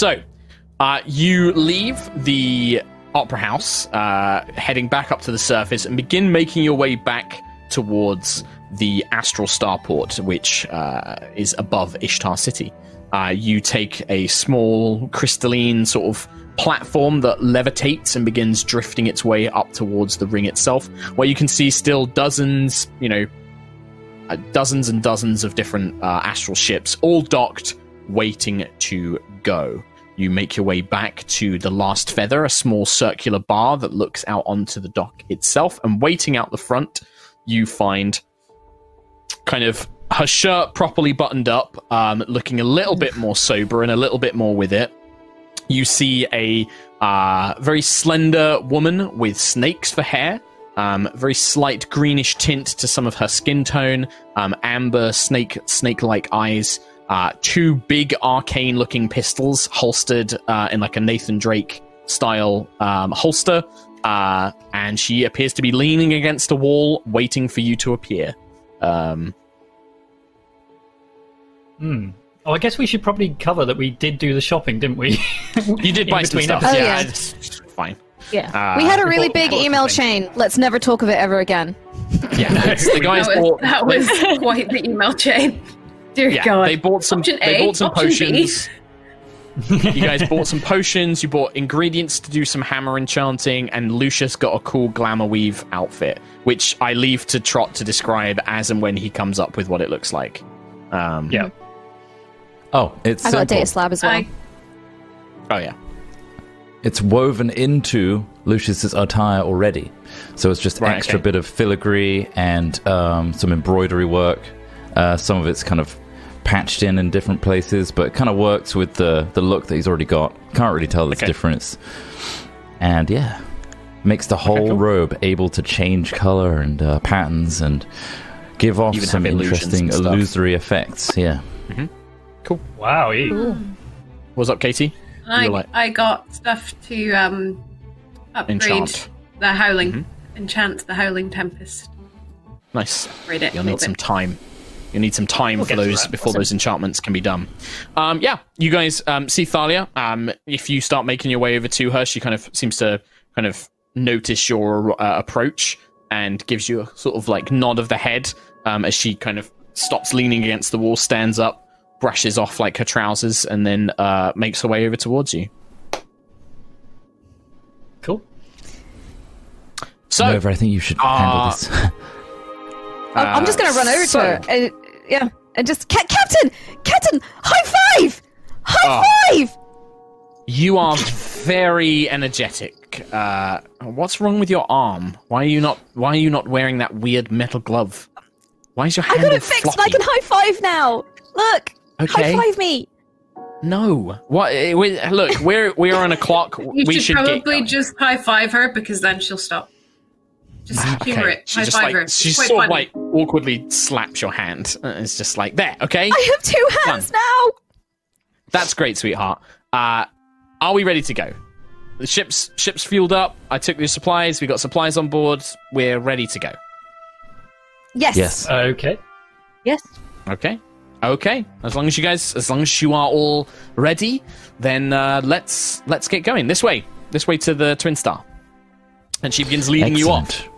So, uh, you leave the opera house, uh, heading back up to the surface, and begin making your way back towards the astral starport, which uh, is above Ishtar City. Uh, you take a small crystalline sort of platform that levitates and begins drifting its way up towards the ring itself, where you can see still dozens, you know, uh, dozens and dozens of different uh, astral ships, all docked, waiting to go. You make your way back to the last feather, a small circular bar that looks out onto the dock itself, and waiting out the front, you find kind of her shirt properly buttoned up, um, looking a little bit more sober and a little bit more with it. You see a uh, very slender woman with snakes for hair, um, very slight greenish tint to some of her skin tone, um, amber snake snake like eyes, uh, two big arcane looking pistols holstered uh, in like a Nathan Drake style um, holster, uh, and she appears to be leaning against a wall, waiting for you to appear. Um, Hmm. Oh, I guess we should probably cover that we did do the shopping, didn't we? you did buy some stuff. Oh, yeah, yeah. fine. Yeah. Uh, we had a really big email something. chain. Let's never talk of it ever again. Yeah, it's- the guys that was, bought. that was quite the email chain. Dear yeah, God. they bought some. Option they A, bought some option B. potions. you guys bought some potions. You bought ingredients to do some hammer enchanting, and Lucius got a cool glamour weave outfit, which I leave to Trot to describe as and when he comes up with what it looks like. Um, yeah. Oh, it's I got a simple. data slab as well. I, Oh yeah. It's woven into Lucius's attire already, so it's just Right, extra okay. bit of filigree and um, some embroidery work. Uh, some of it's kind of patched in in different places, but it kind of works with the the look that he's already got. Can't really tell the Okay. difference. And yeah, makes the whole cool. robe able to change color and uh, patterns and give off Even some interesting illusory effects. Yeah. Cool. Wow. e- What's up, Katie? I, like- I got stuff to um, upgrade Enchant. the howling, Mm-hmm. enchant the howling tempest. Nice. Upgrade it. You'll need little some time. You'll need some time We'll for those that. before those enchantments can be done. Um, yeah, you guys um, see Thalia. Um, if you start making your way over to her, she kind of seems to kind of notice your uh, approach and gives you a sort of like nod of the head um, as she kind of stops leaning against the wall, stands up, brushes off like her trousers, and then uh, makes her way over towards you. Cool. So, Nova, I think you should uh, handle this. I'm- I'm just going to run over so- to her. And, yeah. And just, Ca- Captain! Captain! High five! High Oh. five! You are very energetic. Uh, what's wrong with your arm? Why are you not? Why are you not wearing that weird metal glove? Why is your hand? I got it fixed and I can high five now! Look! Okay. High five me! No. What? eh, we- Look, we're we're on a clock. You we should, should probably get. going. just high five her because then she'll stop. Just humor Okay. it. She High just five like her. she It's quite sort of like awkwardly slaps your hand. It's just like there. Okay. I have two hands now! That's great, sweetheart. Uh, are we ready to go? The ship's ship's fueled up. I took the supplies. We got supplies on board. We're ready to go. Yes. yes. Okay. Yes. Okay. Okay. As long as you guys, as long as you are all ready, then uh, let's let's get going. This way. This way to the Twin Star. And she begins leading you off, Excellent.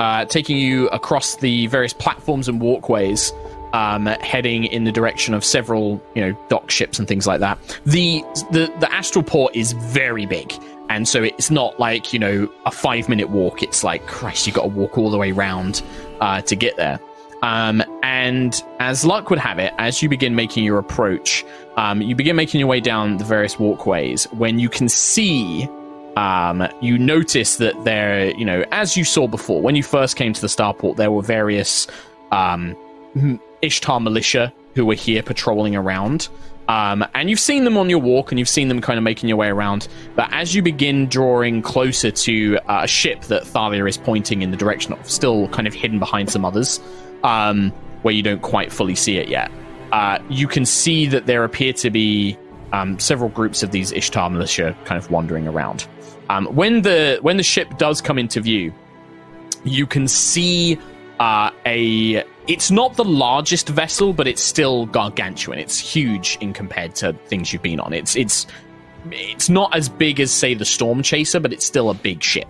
Uh, taking you across the various platforms and walkways, um, heading in the direction of several, you know, dock ships and things like that. The the the astral port is very big. And so it's not like, you know, a five minute walk. It's like, Christ, you've got to walk all the way round uh, to get there. Um, and as luck would have it, as you begin making your approach, um, you begin making your way down the various walkways. When you can see, um, you notice that there, you know, as you saw before, when you first came to the starport, there were various um, Ishtar militia who were here patrolling around. Um, and you've seen them on your walk and you've seen them kind of making your way around. But as you begin drawing closer to uh, a ship that Thalia is pointing in the direction of, still kind of hidden behind some others, um, where you don't quite fully see it yet, uh, you can see that there appear to be um, several groups of these Ishtar militia kind of wandering around. Um, when the when the ship does come into view, you can see uh, a. It's not the largest vessel, but it's still gargantuan. It's huge in compared to things you've been on. It's it's it's not as big as say the Storm Chaser, but it's still a big ship.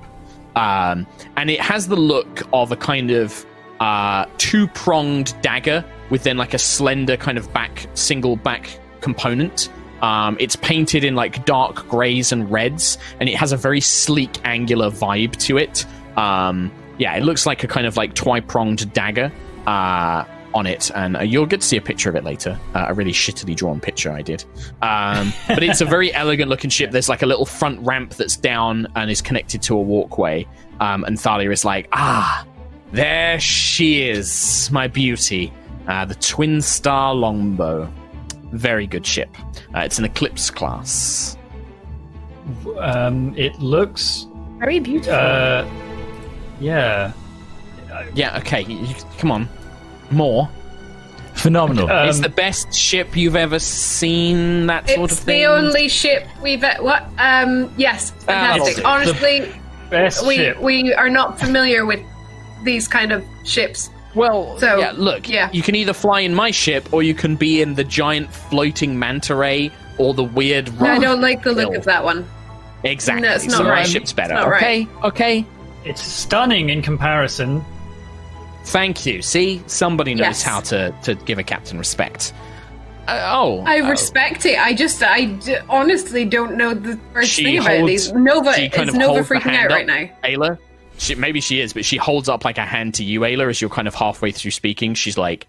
Um, and it has the look of a kind of uh, two pronged dagger with then like a slender kind of back single back component. Um, it's painted in like dark grays and reds, and it has a very sleek, angular vibe to it. Um, yeah, it looks like a kind of like twi pronged dagger uh, on it, and uh, you'll get to see a picture of it later. Uh, a really shittily drawn picture I did. Um, but it's a very elegant looking ship. There's like a little front ramp that's down and is connected to a walkway. Um, and Thalia is like, ah, there she is, my beauty, uh, the Twin Star Longbow. Very good ship. Uh, it's an Eclipse class. Um, it looks. Very beautiful. Uh, yeah. Yeah, okay, you, you- come on. More. Phenomenal. Um, it's the best ship you've ever seen, that sort of thing. It's the only ship we've e- what? Um, yes, fantastic. Battleship. Honestly, Best we ship. we are not familiar with these kind of ships. Well, So, yeah, look, yeah. you can either fly in my ship or you can be in the giant floating manta ray or the weird I don't like the look Bill. of that one. Exactly. No, it's not so my ship's better. It's not okay, okay. It's stunning in comparison. Thank you. See, somebody knows Yes. how to, to give a captain respect. Uh, oh, I oh. respect it. I just, I d- honestly don't know the first She thing about holds- these. Nova she kind is of Nova freaking hand out right now. Ayla, she, maybe she is, but she holds up like a hand to you, Ayla, as you're kind of halfway through speaking. She's like,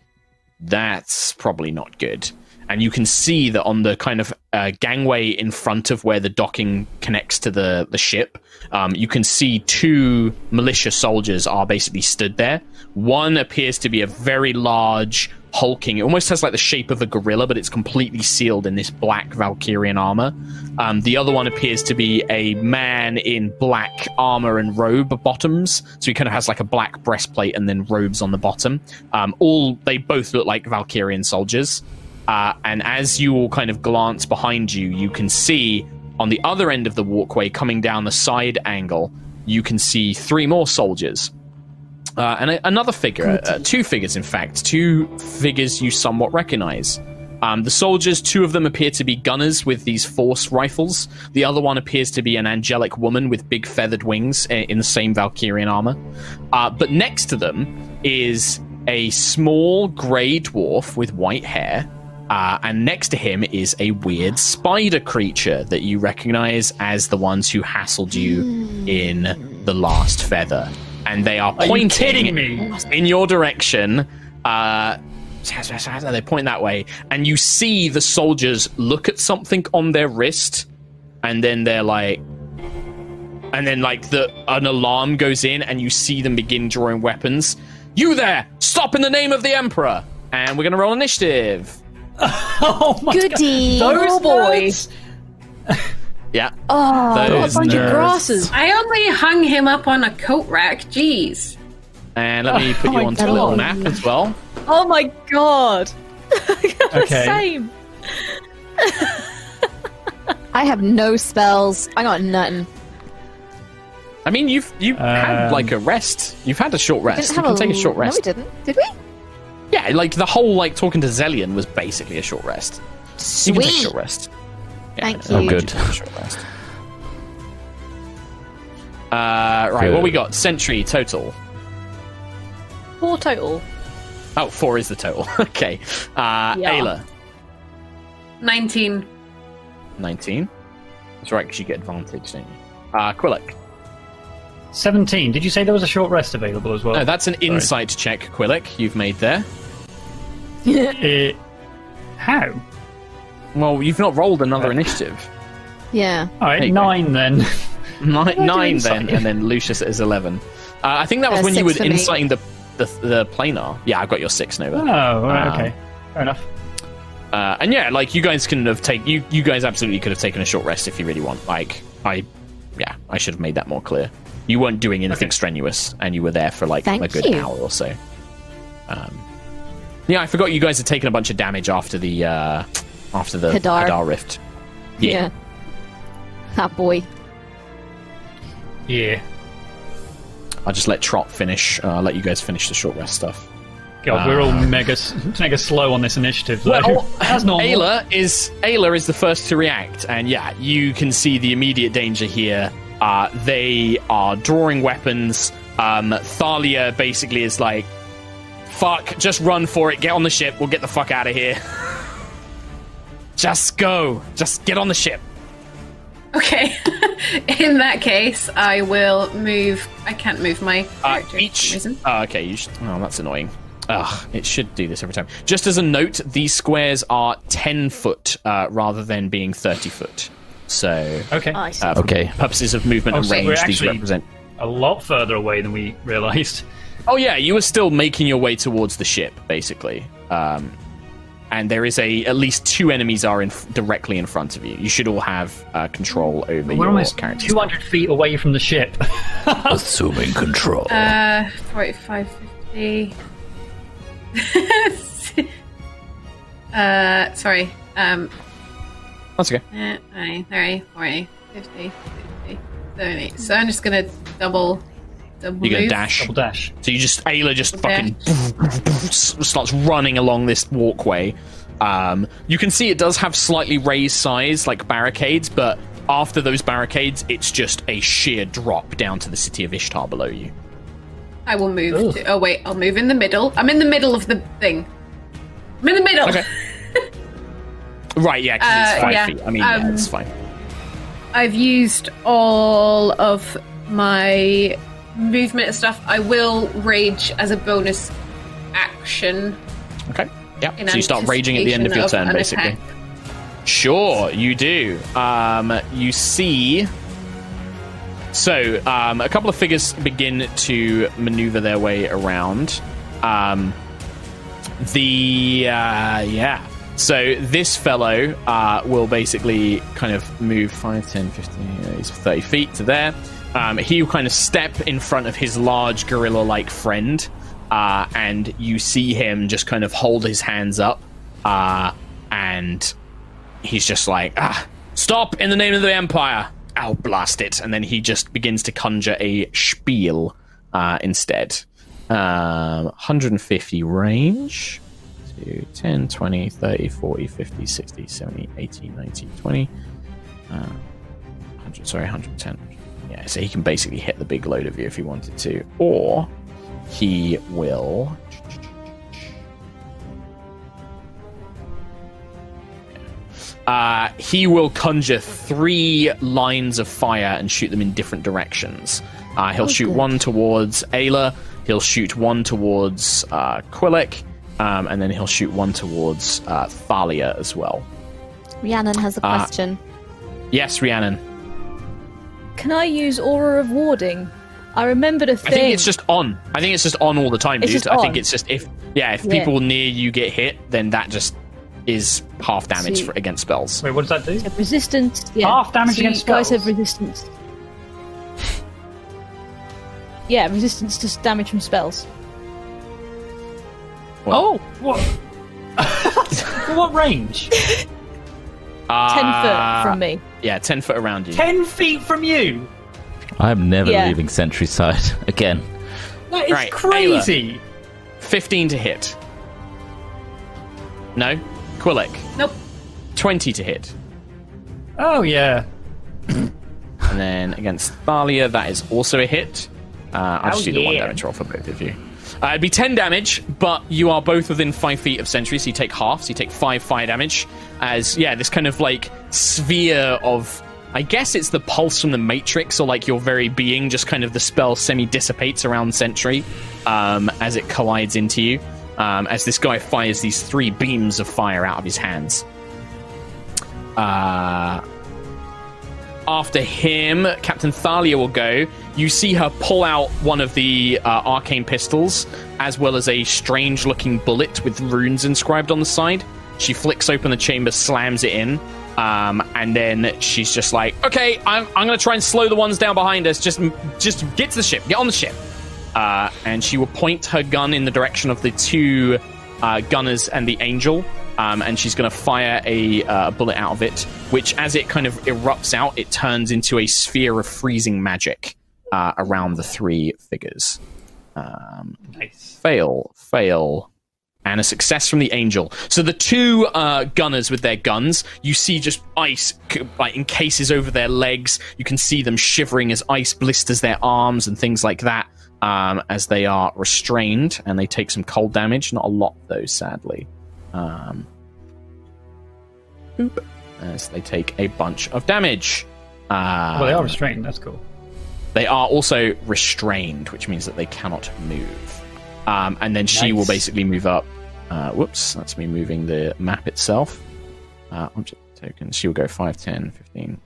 "That's probably not good." And you can see that on the kind of uh, gangway in front of where the docking connects to the the ship, um, you can see two militia soldiers are basically stood there. One appears to be a very large, hulking. It almost has like the shape of a gorilla, but it's completely sealed in this black Valkyrian armor. Um, the other one appears to be a man in black armor and robe bottoms. So he kind of has like a black breastplate and then robes on the bottom. Um, all they both look like Valkyrian soldiers. Uh, and as you all kind of glance behind you, you can see on the other end of the walkway, coming down the side angle, you can see three more soldiers. Uh, and a, another figure, uh, two figures, in fact, two figures you somewhat recognize. Um, the soldiers, two of them appear to be gunners with these force rifles. The other one appears to be an angelic woman with big feathered wings uh, in the same Valkyrian armor. Uh, but next to them is a small grey dwarf with white hair. Uh, and next to him is a weird spider creature that you recognize as the ones who hassled you in the last feather. And they are Are pointing kidding me? in your direction. Uh, they point that way, and you see the soldiers look at something on their wrist, and then they're like, and then like the an alarm goes in, and you see them begin drawing weapons. You there! Stop in the name of the emperor! And we're gonna roll initiative. Oh my Goody. god. Those Oh, boy. Nerds. Yeah. oh, what a bunch nerds. of grasses. I only hung him up on a coat rack. Jeez. And let me put Oh you my onto a little God. map as well. Oh my god. Okay. Same. I have no spells. I got nothing. I mean, you've you had Um, like a rest. You've had a short rest. You have can take a short rest. No, we didn't. Did we? Yeah, like the whole like talking to Zelian was basically a short rest. You can take a short rest. Thank you. let good. take a short rest. Uh, right, Good. what we got? Sentry total. Four total. Oh, four is the total. okay. Uh, Yeah. Ayla, 19. 19. That's right, because you get advantage, don't you? Uh, Quillick. 17. Did you say there was a short rest available as well? No, that's an insight check, Quillick, you've made there. Uh, how? Well, you've not rolled another initiative. Yeah. All There right, go. nine then. Nine, do nine insight? then, and then Lucius is 11. Uh, I think that was Uh, when you six were for me. inciting the, the, the planar. Yeah, I've got your six, Nova. Oh, right, Um, okay. Fair enough. Uh, and yeah, like you guys can have take you you guys absolutely could have taken a short rest if you really want. Like I, yeah, I should have made that more clear. You weren't doing anything Okay. strenuous, and you were there for like Thank a good you. hour or so. Um, yeah, I forgot you guys had taken a bunch of damage after the uh, after the Hadar. Hadar rift. Yeah. That boy. Yeah. I'll just let Trot finish. Uh, I'll let you guys finish the short rest stuff. God, we're all mega s- mega slow on this initiative. Though. Well, That's normal. Ayla is Ayla is the first to react, and yeah, you can see the immediate danger here. Uh, they are drawing weapons. Um, Thalia basically is like, "Fuck, just run for it. Get on the ship. We'll get the fuck out of here. just go. Just get on the ship." Okay. In that case, I will move. I can't move my Uh, character for each. reason. Oh, okay. You should, oh, that's annoying. Ugh, it should do this every time. Just as a note, these squares are ten foot uh, rather than being thirty foot. So, Okay, I uh, for Okay. purposes of movement Oh, and so range, we're these represent. a lot further away than we realised. Oh yeah, you were still making your way towards the ship, basically. Um, and there is a at least two enemies are in directly in front of you. You should all have uh, control over We're your almost characters. 200 feet away from the ship. Assuming control. Uh, 45, 50. uh, sorry. Um, That's okay. 20, 30, 40, 50, 60, 70. So I'm just gonna double, double You're gonna move. dash. Double dash. So you just Ayla just Okay. fucking starts running along this walkway. Um, you can see it does have slightly raised size like barricades, but after those barricades, it's just a sheer drop down to the city of Ishtar below you. I will move. To, oh wait, I'll move in the middle. I'm in the middle of the thing. I'm in the middle. Okay. Right, yeah, 'cause it's Uh, five yeah, feet. I mean, yeah, um, it's fine. I've used all of my movement and stuff. I will rage as a bonus action. Okay. Yeah. So you start raging at the end of your turn, basically. attack. Sure, you do. Um, you see. So, um, a couple of figures begin to maneuver their way around. Um, the. Uh, yeah. So, this fellow uh, will basically kind of move 5, 10, 15, uh, he's 30 feet to there. Um, he kind of step in front of his large gorilla like friend. Uh, and you see him just kind of hold his hands up. Uh, and he's just like, ah, stop in the name of the Empire. I'll blast it. And then he just begins to conjure a spiel uh, instead. Um, 150 range. To 10, 20, 30, 40, 50, 60, 70, 80, 90, 20. Uh, 100, sorry, 110. Yeah, so he can basically hit the big load of you if he wanted to. Or he will. Uh, he will conjure three lines of fire and shoot them in different directions. Uh, he'll shoot good. one towards Ayla, he'll shoot one towards uh, Quillick, um, and then he'll shoot one towards uh, Thalia as well. Rhiannon has a Uh, question. Yes, Rhiannon. Can I use Aura of Warding? I remembered a thing. I think it's just on. I think it's just on all the time, It's dude. just I think it's just if yeah, if Yeah. people near you get hit, then that just is half damage See- for, against spells. Wait, what does that do? Yeah, resistance. Yeah. Half damage So against you guys have resistance. Yeah, resistance to damage from spells. Oh, what? What range? Ten Uh, foot from me. Yeah, ten foot around you. Ten feet from you. I'm never Yeah. leaving Sentry side again. That is Right, crazy. Fifteen to hit. No, Quillick. Nope. Twenty to hit, Oh yeah. and then against Thalia, that is also a hit. Uh, I'll just Oh, do the one damage roll for both of you. Uh, it'd be 10 damage, but you are both within 5 feet of Sentry, so you take half, so you take 5 fire damage. As, yeah, this kind of like sphere of. I guess it's the pulse from the Matrix, or like your very being, just kind of the spell semi dissipates around Sentry um, as it collides into you. Um, as this guy fires these three beams of fire out of his hands. Uh, after him, Captain Thalia will go. You see her pull out one of the uh, arcane pistols, as well as a strange looking bullet with runes inscribed on the side. She flicks open the chamber, slams it in, um, and then she's just like, "Okay, I'm, I'm going to try and slow the ones down behind us. Just, just get to the ship. Get on the ship." Uh, and she will point her gun in the direction of the two uh, gunners and the angel. Um, and she's going to fire a uh, bullet out of it, which, as it kind of erupts out, it turns into a sphere of freezing magic uh, around the three figures. Um, Nice. fail, fail, and a success from the angel. So the two uh, gunners with their guns, you see just ice like encases over their legs. You can see them shivering as ice blisters their arms and things like that. Um, as they are restrained and they take some cold damage. Not a lot though, sadly. Um, boop, as they take a bunch of damage. Uh, Well, they are restrained. That's cool. they are also restrained, which means that they cannot move. Um, and then she Nice. will basically move up. Uh, whoops, that's me moving the map itself. Uh, object tokens. She will go 5, 10, 15.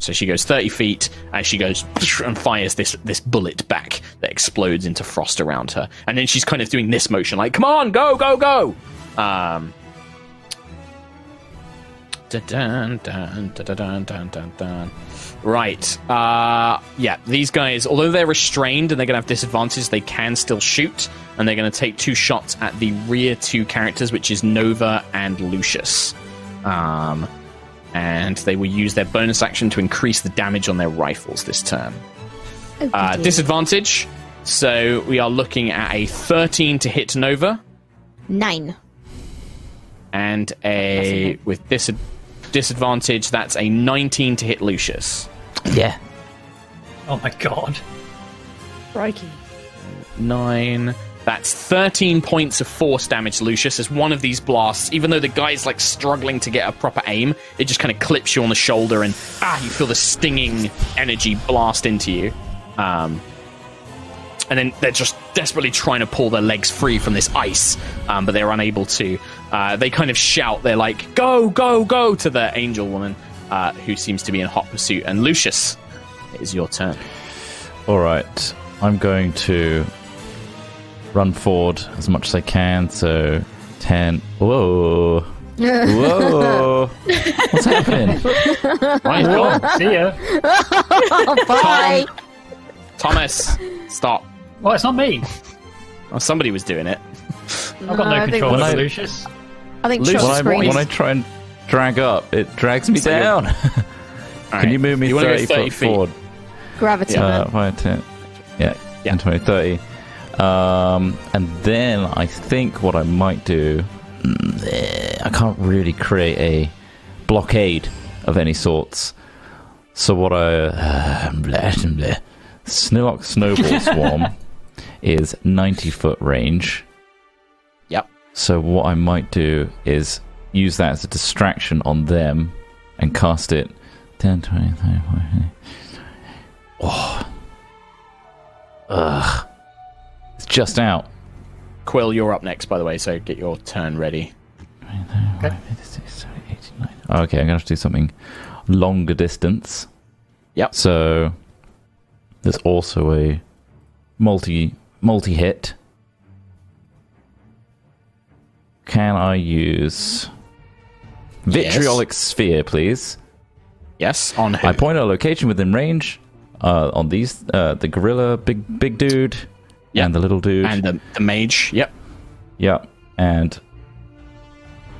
So she goes 30 feet and she goes and fires this, this bullet back that explodes into frost around her. And then she's kind of doing this motion like, come on, go, go, go! Um, Dun, dun, dun, dun, dun, dun, dun, dun. Right. Uh, yeah, these guys, although they're restrained and they're going to have disadvantages, they can still shoot. And they're going to take two shots at the rear two characters, which is Nova and Lucius. Um, and they will use their bonus action to increase the damage on their rifles this turn. Oh, Uh, disadvantage. So we are looking at a 13 to hit Nova Nine. and a with dis- disadvantage that's a 19 to hit Lucius. Yeah. Oh my god. Crikey. 9 that's 13 points of force damage Lucius as one of these blasts even though the guy's like struggling to get a proper aim it just kind of clips you on the shoulder and ah you feel the stinging energy blast into you um and then they're just desperately trying to pull their legs free from this ice, um, but they're unable to. Uh, they kind of shout, they're like, go, go, go, to the angel woman, uh, who seems to be in hot pursuit. And Lucius, it is your turn. All right. I'm going to run forward as much as I can. So 10. Whoa. Whoa. What's happening? Right, go on. See ya. Bye. Thomas, stop. Well, it's not me. Oh, somebody was doing it. I've got no I think- control When over I- Lucius. I think Lucius, When I, when I try and drag up, it drags me So down. All Can right. you move me You 30, 30 foot feet? forward? Gravity. Uh, 5, 10. Yeah, Yeah. 10, 20, 30. Um, and then I think what I might do, mm, eh, I can't really create a blockade of any sorts. So what I uh, blah, blah. Snilloc Snowball Swarm is 90 foot range. Yep. So what I might do is use that as a distraction on them and cast it 10, 20, 30, 40. Oh. Ugh. It's just out. Quill, you're up next, by the way, so get your turn ready. Okay. Okay, I'm going to have to do something longer distance. Yep. So there's also a multi multi hit. Can I use vitriolic sphere, please? Yes, on who? I point a location within range uh, on these uh, the gorilla, big big dude, Yep. and the little dude. and the, the mage. Yep. Yep. and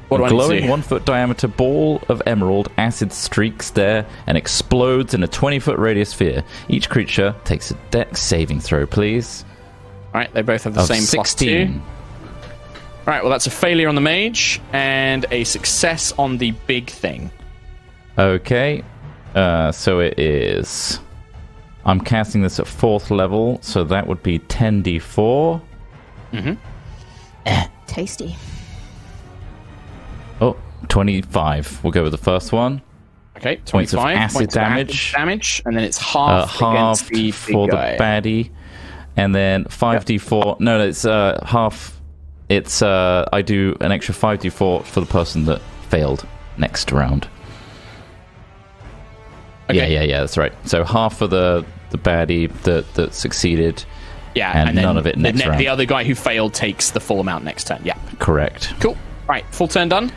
What a I need to glowing one foot diameter ball of emerald acid streaks there and explodes in a 20 foot radius sphere. Each creature takes a dex saving throw, please. All right, they both have the Of same plus two. 16. All right, well, that's a failure on the mage and a success on the big thing. Okay, uh, so it is. I'm casting this at fourth level, so that would be 10d4. Mm-hmm. Tasty. Oh, 25. We'll go with the first one. Okay, Points of 25 acid points of damage. damage, and then it's Uh, half half against the for big the guy. baddie, and then 5d4. No, it's uh, half. It's uh, I do an extra 5d4 for the person that failed next round. Okay. Yeah, yeah, yeah. That's right. So half for the the baddie that that succeeded. Yeah, and then none of it the, next ne- round. the other guy who failed takes the full amount next turn. Yeah, Correct. cool. Right, full turn done.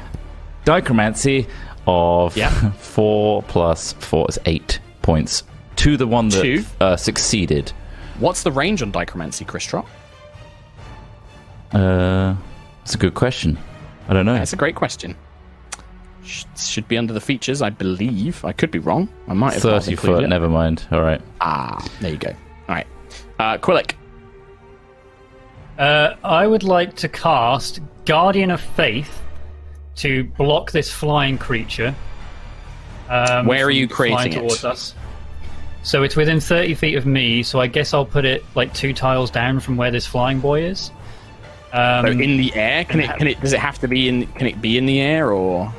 Dichromancy of Yeah. four plus four is eight points to the one that uh, succeeded. What's the range on Dichromancy, Chris Trot? Uh, that's a good question. I don't know. That's a great question. Sh- Should be under the features, I believe. I could be wrong. I might have not 30 included foot. it. Never mind. All right. Ah, there you go. All right, uh, Quillick. Uh, I would like to cast Guardian of Faith to block this flying creature. Um, Where are from you flying creating it? towards us. So it's within 30 feet of me, so I guess I'll put it like two tiles down from where this flying boy is. Um, So in the air, can it? Can it? Does it have to be in? Can it be in the air or?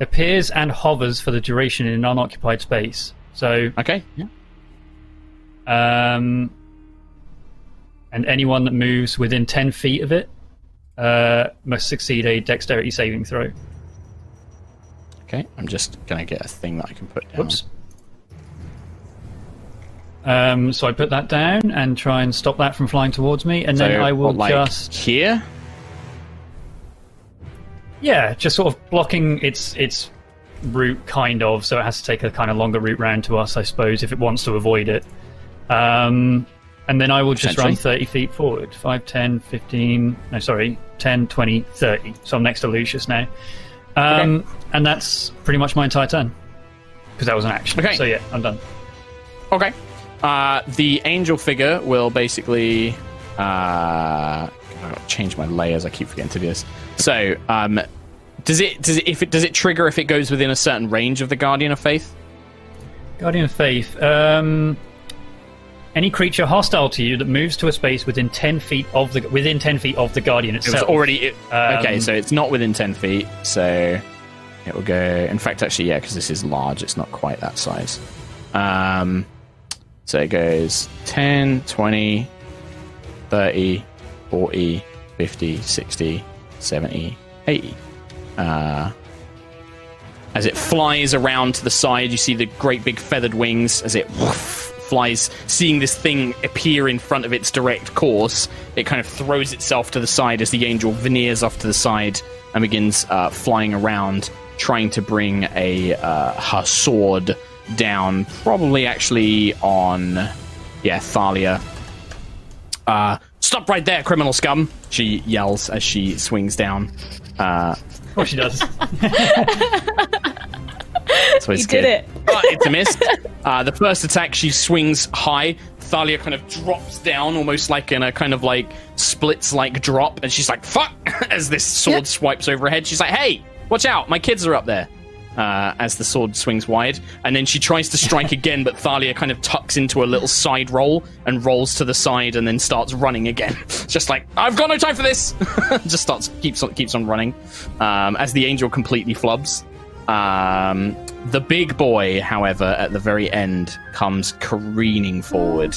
appears and hovers for the duration in an unoccupied space. So, Okay. Yeah. um, and anyone that moves within 10 feet of it uh, must succeed a dexterity saving throw. Okay. I'm just gonna get a thing that I can put down. Whoops. Um, so I put that down and try and stop that from flying towards me, and So, then I will what, like, just here. yeah, just sort of blocking its its route, kind of. So it has to take a kind of longer route round to us, I suppose, if it wants to avoid it. Um, and then I will just run 30 feet forward 5, 10, 15. No, sorry, 10, 20, 30. So I'm next to Lucius now. Um, And that's pretty much my entire turn. Because that was an action. Okay. So yeah, I'm done. Okay. Uh, the angel figure will basically. Uh, change my layers. I keep forgetting to do this. So, um, does it does it if it does it trigger if it goes within a certain range of the Guardian of Faith? Guardian of Faith. Um, any creature hostile to you that moves to a space within 10 feet of the within 10 feet of the Guardian It was already it, Um, okay. So it's not within ten feet. So it will go. In fact, actually, yeah, because this is large. It's not quite that size. Um, so it goes 10, 20, 30, 40, 50, 60, 70, 80. Uh, as it flies around to the side, you see the great big feathered wings as it woof, flies. Seeing this thing appear in front of its direct course, it kind of throws itself to the side as the angel veneers off to the side and begins uh, flying around, trying to bring a uh, her sword down. Probably actually on, yeah, Thalia. Uh, stop right there, criminal scum! She yells as she swings down. Uh, Of course she does. So it's You did it. But it's a miss. Uh, the first attack, she swings high. Thalia kind of drops down, almost like in a kind of like splits like drop, and she's like, "Fuck!" as this sword Yeah. swipes over her head. She's like, "Hey, watch out! My kids are up there." Uh, as the sword swings wide, and then she tries to strike again, but Thalia kind of tucks into a little side roll and rolls to the side, and then starts running again. Just like I've got no time for this. Just starts keeps on keeps on running um, as the angel completely flubs. Um, the big boy, however, at the very end comes careening forward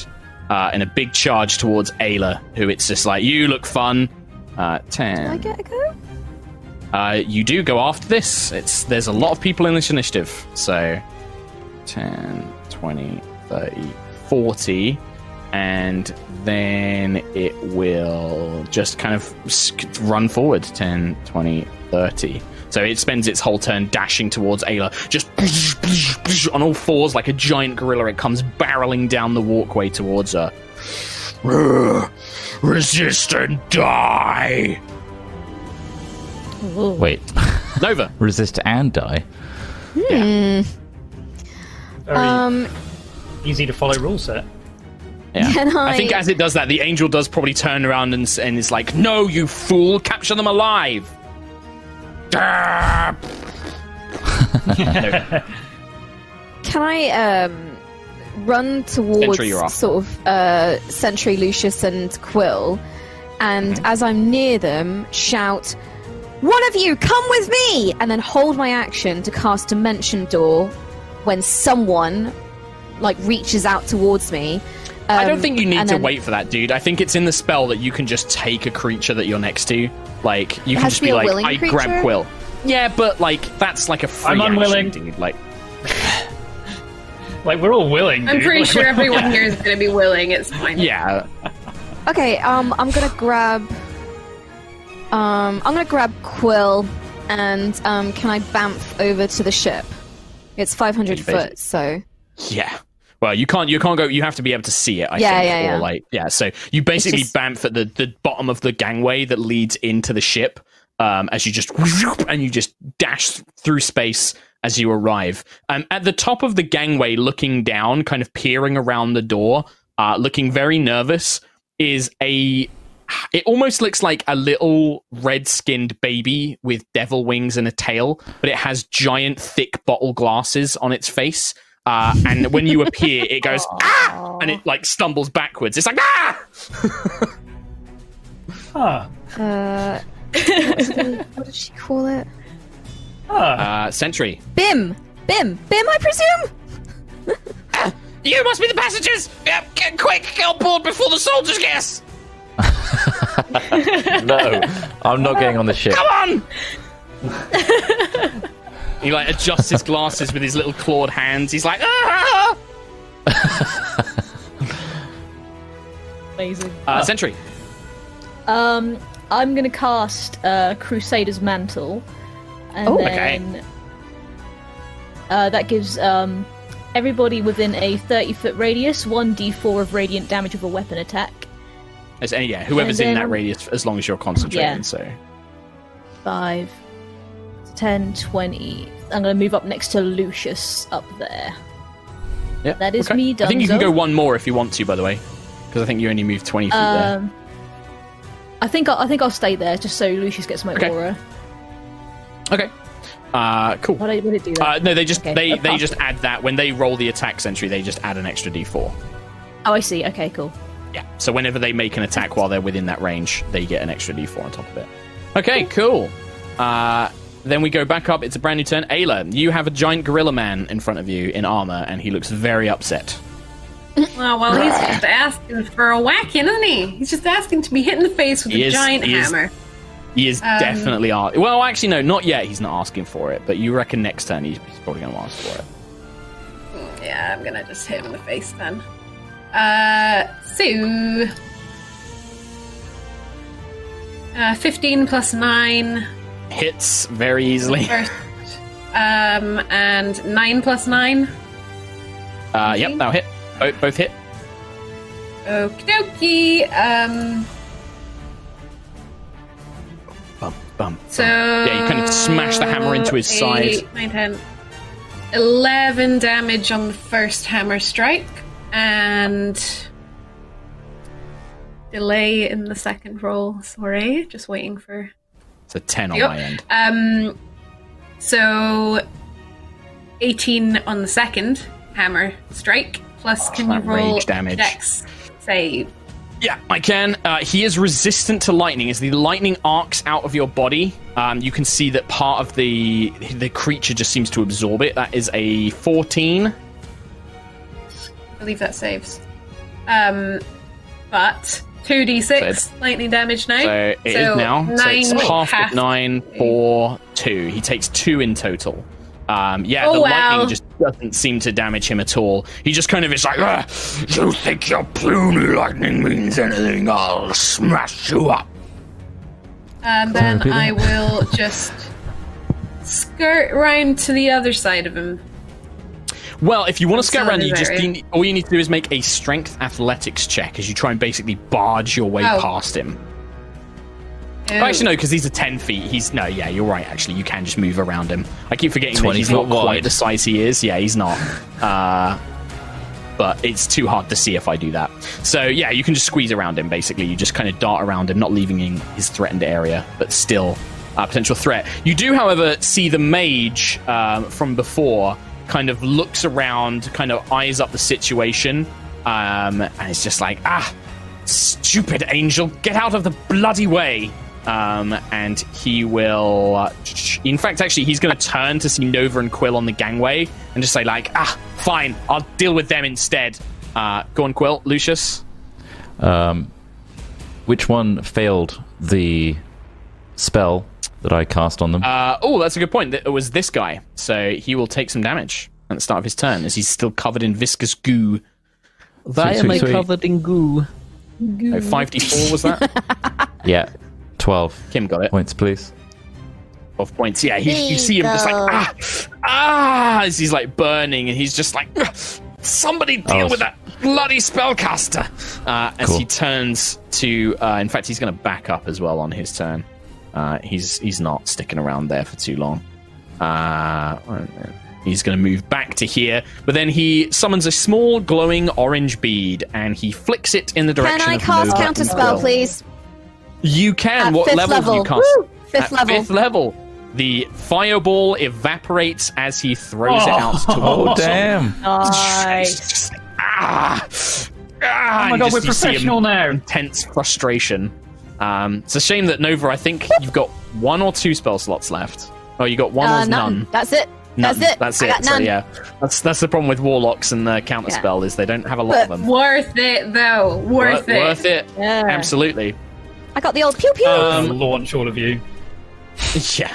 uh, in a big charge towards Ayla, who it's just like, you look fun. Uh, 10. I get a go? Uh, you do go after this. It's There's a lot of people in this initiative. So 10, 20, 30, 40. And then it will just kind of run forward 10, 20, 30. So it spends its whole turn dashing towards Ayla, just on all fours like a giant gorilla. It comes barreling down the walkway towards her. Resist and die! Wait, Nova. resist and die. Very Um, easy to follow rule set. Yeah. Can I... I- think as it does that, the angel does probably turn around and, s- and is like, "No, you fool! Capture them alive!" Ah! Can I um, run towards Sentry, you're off. sort of uh, Sentry, Lucius, and Quill, and Mm-hmm. as I'm near them, shout, "One of you, come with me!" and then hold my action to cast Dimension Door when someone like reaches out towards me. I don't Um, think you need and to wait for that, dude. I think it's in the spell that you can just take a creature that you're next to. Like you can just be be like, "I creature? grab Quill." Yeah, but like that's like a free I'm unwilling. action, dude. Like Like we're all willing. I'm pretty Like, sure everyone here is going to be willing. It's fine. yeah, Okay, um, I'm gonna grab. Um, I'm gonna grab Quill, and um, can I bamf over to the ship? It's 500 Which foot, so Yeah. Well, you can't. You can't go. You have to be able to see it. I Yeah, think. yeah, yeah. Or like, yeah. So you basically just- bamf at the the bottom of the gangway that leads into the ship. Um, as you just and you just dash through space as you arrive. Um, at the top of the gangway, looking down, kind of peering around the door, uh, looking very nervous, is a it almost looks like a little red-skinned baby with devil wings and a tail, but it has giant, thick bottle glasses on its face. Uh, and when you appear, it goes ah, and it like stumbles backwards. It's like ah. Ah, Uh, what did she call it? ah. Uh, Sentry, Bim! Bim! Bim, I presume? you must be the passengers. Yep, get quick, get on board before the soldiers guess. No, I'm not getting on the ship. Come on! he like adjusts his glasses with his little clawed hands. He's like, ah! Amazing. Uh, Sentry. Um, I'm gonna cast uh, Crusader's Mantle, and Oh, okay. then uh, that gives um, everybody within a 30 foot radius one d4 of radiant damage of a weapon attack. As any, yeah, whoever's in that radius, as long as you're concentrating. Yeah. So 5, 10, 20. I'm gonna move up next to Lucius up there. yeah, That is okay. me, I think you can go one more if you want to, by the way, because I think you only moved twenty feet there. Um, I think I'll, I think I'll stay there just so Lucius gets my Okay. aura. Okay. Uh, cool. What did, it do? Then? Uh, no, they just Okay, they they just add that when they roll the attack sentry, they just add an extra d4. oh, I see. Okay, cool. Yeah. So whenever they make an attack while they're within that range, they get an extra d4 on top of it. Okay, cool. Uh, then we go back up. It's a brand new turn. Ayla, you have a giant gorilla man in front of you in armor, and he looks very upset. Well, well, he's just asking for a whacking, isn't he? He's just asking to be hit in the face with He a is- giant he is- hammer. He is Um, definitely ar- well, actually, no, not yet. He's not asking for it, but you reckon next turn he's, he's probably going to ask for it. Yeah, I'm gonna just hit him in the face then. Uh, so. Uh, 15 plus 9 Hits very easily. first. Um, and 9 plus 9. Uh, yep, that'll hit. Both, both hit. Okie dokie. Um, Bum, bum. so. Yeah, you kind of smash the hammer into his side. 8, 9, 10. 11 damage on the first hammer strike. And. Delay in the second roll. Sorry, just waiting for. It's a 10 on Yep. my end. Um, so 18 on the second hammer strike. Plus, can you roll rage damage. Dex save? Yeah, I can. Uh, he is resistant to lightning. As the lightning arcs out of your body, um, you can see that part of the the creature just seems to absorb it. That is a 14. I believe that saves. Um, but 2d6 lightning damage now. So it is now. So it's nine half half- nine, four, two. He takes two in total. Um, yeah, Oh, the wow. lightning just doesn't seem to damage him at all. He just kind of is like, "Ah, you think your puny lightning means anything? I'll smash you up. And then I will just skirt round to the other side of him. Well, if you want to That's scout around, you just very- you all you need to do is make a strength athletics check as you try and basically barge your way Oh. past him. Oh. Actually, no, because he's a ten feet. He's no, yeah, you're right. Actually, you can just move around him. I keep forgetting that he's foot not quite wide. the size he is. Yeah, he's not. Uh, but it's too hard to see if I do that. So yeah, you can just squeeze around him. Basically, you just kind of dart around him, not leaving in his threatened area, but still a potential threat. You do, however, see the mage um, from before kind of looks around, kind of eyes up the situation, um, and it's just like, ah, stupid angel, get out of the bloody way. Um, and he will. Uh, in fact, actually, he's going to turn to see Nova and Quill on the gangway and just say, like, ah, fine, I'll deal with them instead. Uh, go on, Quill, Lucius. Um, which one failed the spell that I cast on them? Uh, oh, that's a good point. It was this guy, so he will take some damage at the start of his turn as he's still covered in viscous goo. Why am I covered in goo? Five d four was that? yeah, twelve Kim got it. points, please. 12 points. Yeah, he, you see him just like, ah, ah, as he's like burning, and he's just like, somebody deal Oh, with that bloody spellcaster. Uh, as Cool. he turns to, uh, in fact, he's going to back up as well on his turn. Uh, he's he's not sticking around there for too long. Uh, he's going to move back to here, but then he summons a small glowing orange bead and he flicks it in the direction. Can direction I of cast Nova counter spell, please? You can. At what fifth level, do you cast? Woo! Fifth At level. Fifth level. The fireball evaporates as he throws it out Oh, towards him. Damn. Nice. It's just ah, ah, Oh my god, just- we're you see him professional now. Intense frustration. Um, it's a shame that Nova. I think you've got one or two spell slots left. Oh, you got one Uh, or none. none. That's it. None. That's it. That's I it. got So yeah, that's that's the problem with warlocks and the counter Yeah. spell is they don't have a lot of But them. Worth it though. Worth Wor- it. Worth it. Yeah. Absolutely. I got the old pew pew. Um, launch all of you. Yeah.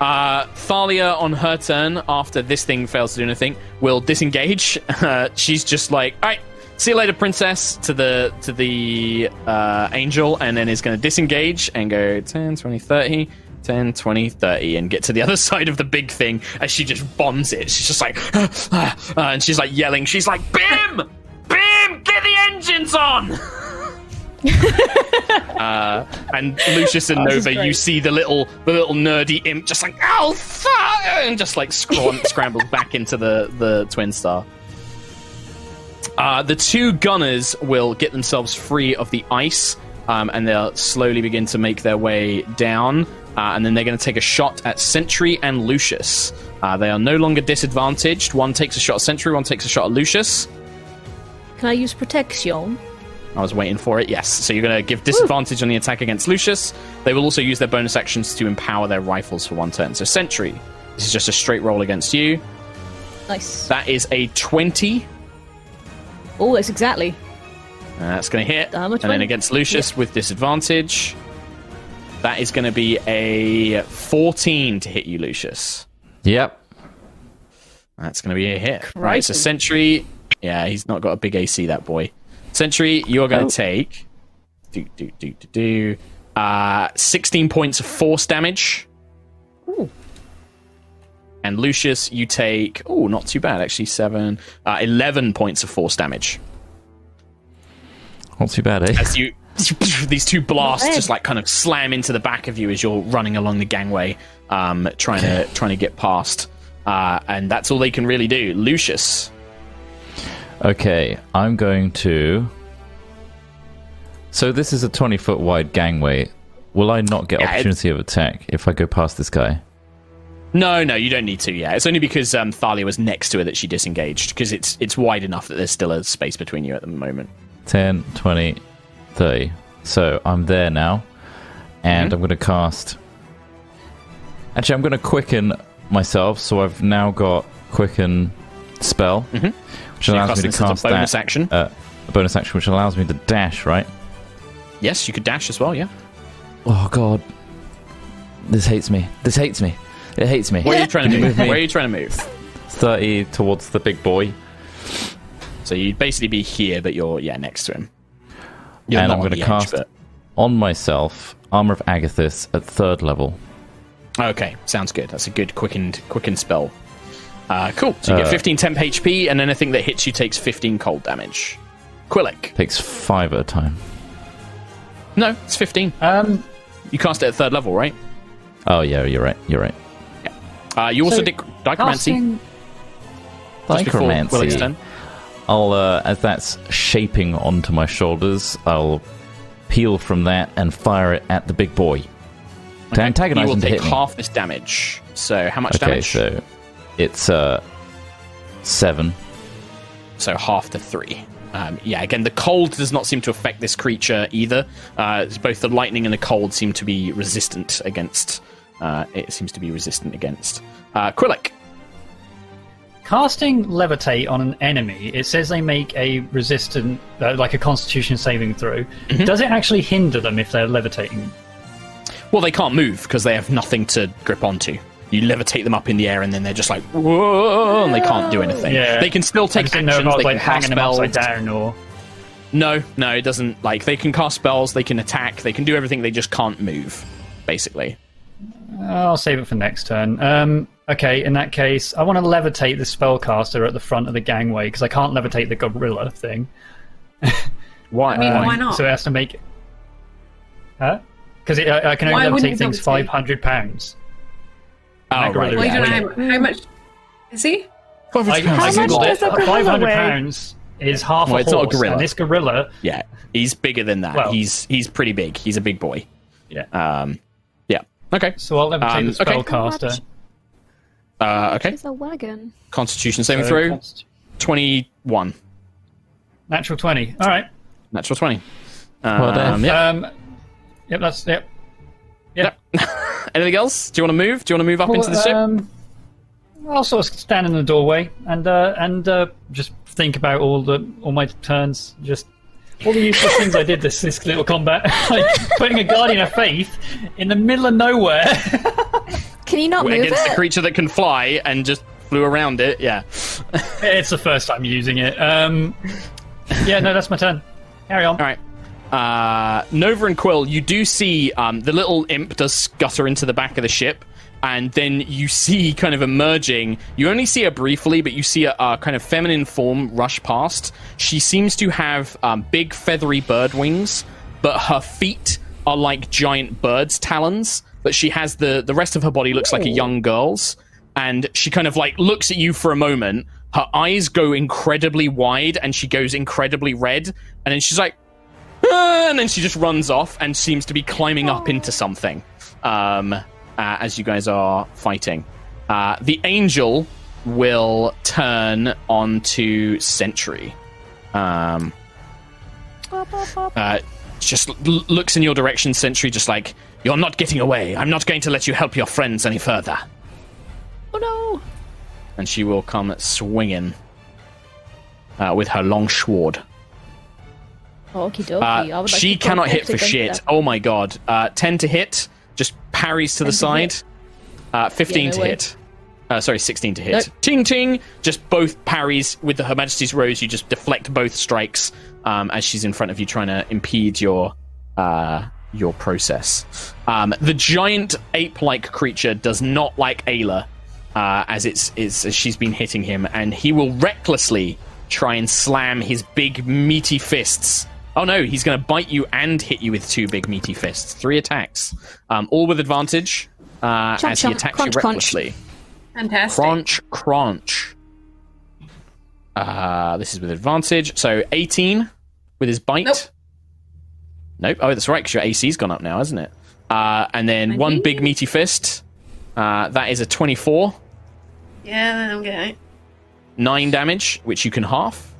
Uh, Thalia, on her turn, after this thing fails to do anything, will disengage. Uh, she's just like, "All right, see you later, princess," to the to the uh, angel, and then is going to disengage and go 10, 20, 30, 10, 20, 30, and get to the other side of the big thing as she just bombs it. She's just like, uh, and she's like yelling. She's like, "Bim, Bim, get the engines on!" uh, and Lucius and Nova, you see the little the little nerdy imp just like oh fuck, and just like scram- scrambles back into the the twin star. Uh, the two gunners will get themselves free of the ice, um, and they'll slowly begin to make their way down. Uh, and then they're going to take a shot at Sentry and Lucius. Uh, they are no longer disadvantaged. One takes a shot at Sentry, one takes a shot at Lucius. Can I use protection? I was waiting for it. Yes. So you're going to give disadvantage on the attack against Lucius. They will also use their bonus actions to empower their rifles for one turn. So Sentry, this is just a straight roll against you. Nice. That is a 20. Oh, that's exactly. Uh, that's going to hit. How much and then against Lucius with disadvantage, that is going to be a 14 to hit you, Lucius. Yep. That's going to be a hit. Right. So Crikey. Sentry, yeah, he's not got a big AC, that boy. Sentry, you are going Oh. to take do do do do do uh, 16 points of force damage. And Lucius, you take oh, not too bad actually, seven, uh, 11 points of force damage. Not too bad, eh? as you these two blasts just like kind of slam into the back of you as you're running along the gangway um trying to trying to get past uh and that's all they can really do lucius Okay, I'm going to. So this is a 20 foot wide gangway. Will I not get Yeah, it- opportunity of attack if I go past this guy? No no you don't need to yeah it's only because um thalia was next to her that she disengaged because it's it's wide enough that there's still a space between you at the moment 10, 20, 30. So I'm there now. And I'm going to cast. Actually, I'm going to quicken myself. So I've now got quicken spell, which you're allows me to as a cast bonus that, action. Uh, a bonus action, which allows me to dash. Right? yes you could dash as well yeah Oh God, this hates me. This hates me. It hates me. where are you trying to move move me? where are you trying to move Thirty towards the big boy, so you'd basically be here but you're yeah next to him you're and I'm on going to cast edge, on myself armor of Agathys at third level. okay sounds good that's a good quickened quickened spell uh, cool. So you Uh, get 15 temp HP, and anything that hits you takes 15 cold damage. Quillick. Takes five at a time. No, it's 15. Um, You cast it at third level, right? Oh yeah, you're right. You're right. Uh, you also So, did Dichromancy casting, just Dichromancy. I'll, uh, as that's shaping onto my shoulders, I'll peel from that and fire it at the big boy. To Okay. antagonize You will take hit me. half this damage. So how much okay, damage? so it's uh seven. So half to three. Um, yeah, again, the cold does not seem to affect this creature either. Uh, both the lightning and the cold seem to be resistant against. Uh, it seems to be resistant against. Uh, Quillick. casting levitate on an enemy, it says they make a resistant, uh, like a Constitution saving throw. Mm-hmm. Does it actually hinder them if they're levitating? Well, they can't move because they have nothing to grip onto. You levitate them up in the air, and then they're just like whoa, and they can't do anything. Yeah. They can still take actions. know they like can hanging them upside spells. down or. No, no, it doesn't. Like they can cast spells, they can attack, they can do everything. They just can't move, basically. I'll save it for next turn. Um, okay, in that case, I want to levitate the spellcaster at the front of the gangway because I can't levitate the gorilla thing. Why? I mean, Um, why not? So it has to make. Huh? Because I, I can only Why levitate things levitate? five hundred pounds. oh, gorilla right. Well, you don't yeah. know how, how much is he? I, How I much googled does it. a Five hundred weigh? pounds is half Well, a it's not a gorilla. and this gorilla. Yeah, he's bigger than that. Well- he's he's pretty big. He's a big boy. Yeah. Um, yeah. Okay. so I'll levitate um, the okay. spellcaster. Uh, okay. There's a wagon. Constitution saving So throw. const- Twenty-one. Natural twenty. All right. Natural twenty. Well done. Um, yeah. Um, yep. That's yep. Yep. Anything else? Do you want to move? Do you want to move up into the ship? Um, I'll sort of stand in the doorway and uh, and uh, just think about all the all my turns. Just all the useless things I did this this little combat, like putting a guardian of faith in the middle of nowhere. Can you not move Against it? a creature that can fly and just flew around it. Yeah. it's the first time using it. Um, yeah, no, that's my turn. Carry on. All right. Uh, Nova and Quill, you do see um, the little imp does scutter into the back of the ship, and then you see kind of emerging. You only see her briefly, but you see a, a kind of feminine form rush past. She seems to have um, big feathery bird wings, but her feet are like giant birds' talons. But she has the the rest of her body looks like a young girl's, and she kind of like looks at you for a moment. Her eyes go incredibly wide, and she goes incredibly red, and then she's like "Ah," and then she just runs off and seems to be climbing up into something um, uh, as you guys are fighting. Uh, the angel will turn onto Sentry. Um, uh, just l- looks in your direction, Sentry, just like, You're not getting away. I'm not going to let you help your friends any further. Oh no! And she will come swinging uh, with her long sword. Okie dokie. Uh, like she cannot hit for shit. that. Oh my god. Uh, 10 to hit, just parries to the side. hit. Uh, 15 Yeah, no to way. hit. Uh, sorry, 16 to hit. Nope. Ting ting! Just both parries with the Her Majesty's Rose. You just deflect both strikes um, as she's in front of you, trying to impede your uh, your process. Um, the giant ape-like creature does not like Ayla, uh, as it's, it's as she's been hitting him, and he will recklessly try and slam his big meaty fists. Oh no, he's going to bite you and hit you with two big meaty fists. Three attacks, um, all with advantage, uh, Chomp, as he chomp, attacks crunch, you crunch. recklessly. Fantastic. Crunch, crunch. Uh, this is with advantage. So 18 with his bite. Nope. Nope. Oh, that's right, because your AC's gone up now, hasn't it? Uh, and then one big meaty fist. Uh, that is a 24. Yeah, I'm getting it. 9 damage, which you can half.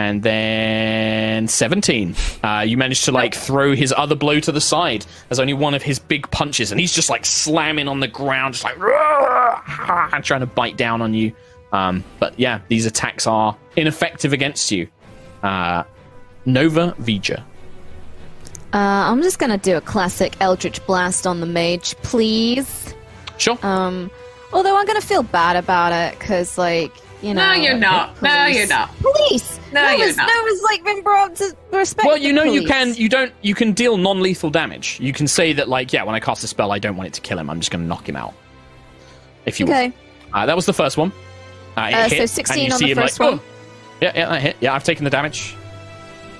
And then 17. Uh, you manage to like throw his other blow to the side as only one of his big punches, and he's just like slamming on the ground, just like and trying to bite down on you. Um, but yeah, these attacks are ineffective against you. Uh, Nova Vija. Uh, I'm just gonna do a classic Eldritch Blast on the mage, please. Sure. Um, although I'm gonna feel bad about it because, like, you know. No, you're not. No, you're not. Police. No, Nova's, you're not. Nova's like been brought to respect. well, you the know you can you don't you can deal non-lethal damage. You can say that like yeah, when I cast a spell, I don't want it to kill him. I'm just going to knock him out. If you Okay. Uh, that was the first one. Uh, it Uh, hit, so 16 on the first like, one? "Oh." Yeah, yeah, that hit. Yeah, I've taken the damage.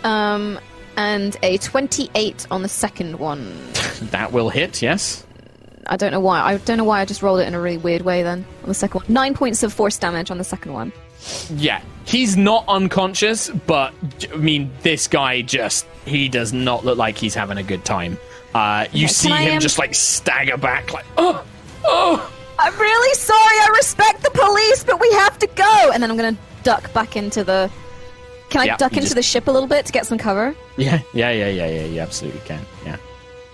Um, and a 28 on the second one. That will hit. Yes. I don't know why. I don't know why I just rolled it in a really weird way. Then on the second one, nine points of force damage on the second one. Yeah, he's not unconscious, but I mean, this guy just—he does not look like he's having a good time. Uh, you Okay, see I, him um, just like stagger back, like, oh, oh. I'm really sorry. I respect the police, but we have to go. And then I'm gonna duck back into the. Can I Yeah, duck into just- the ship a little bit to get some cover? Yeah, yeah, yeah, yeah, yeah. You absolutely can. Yeah.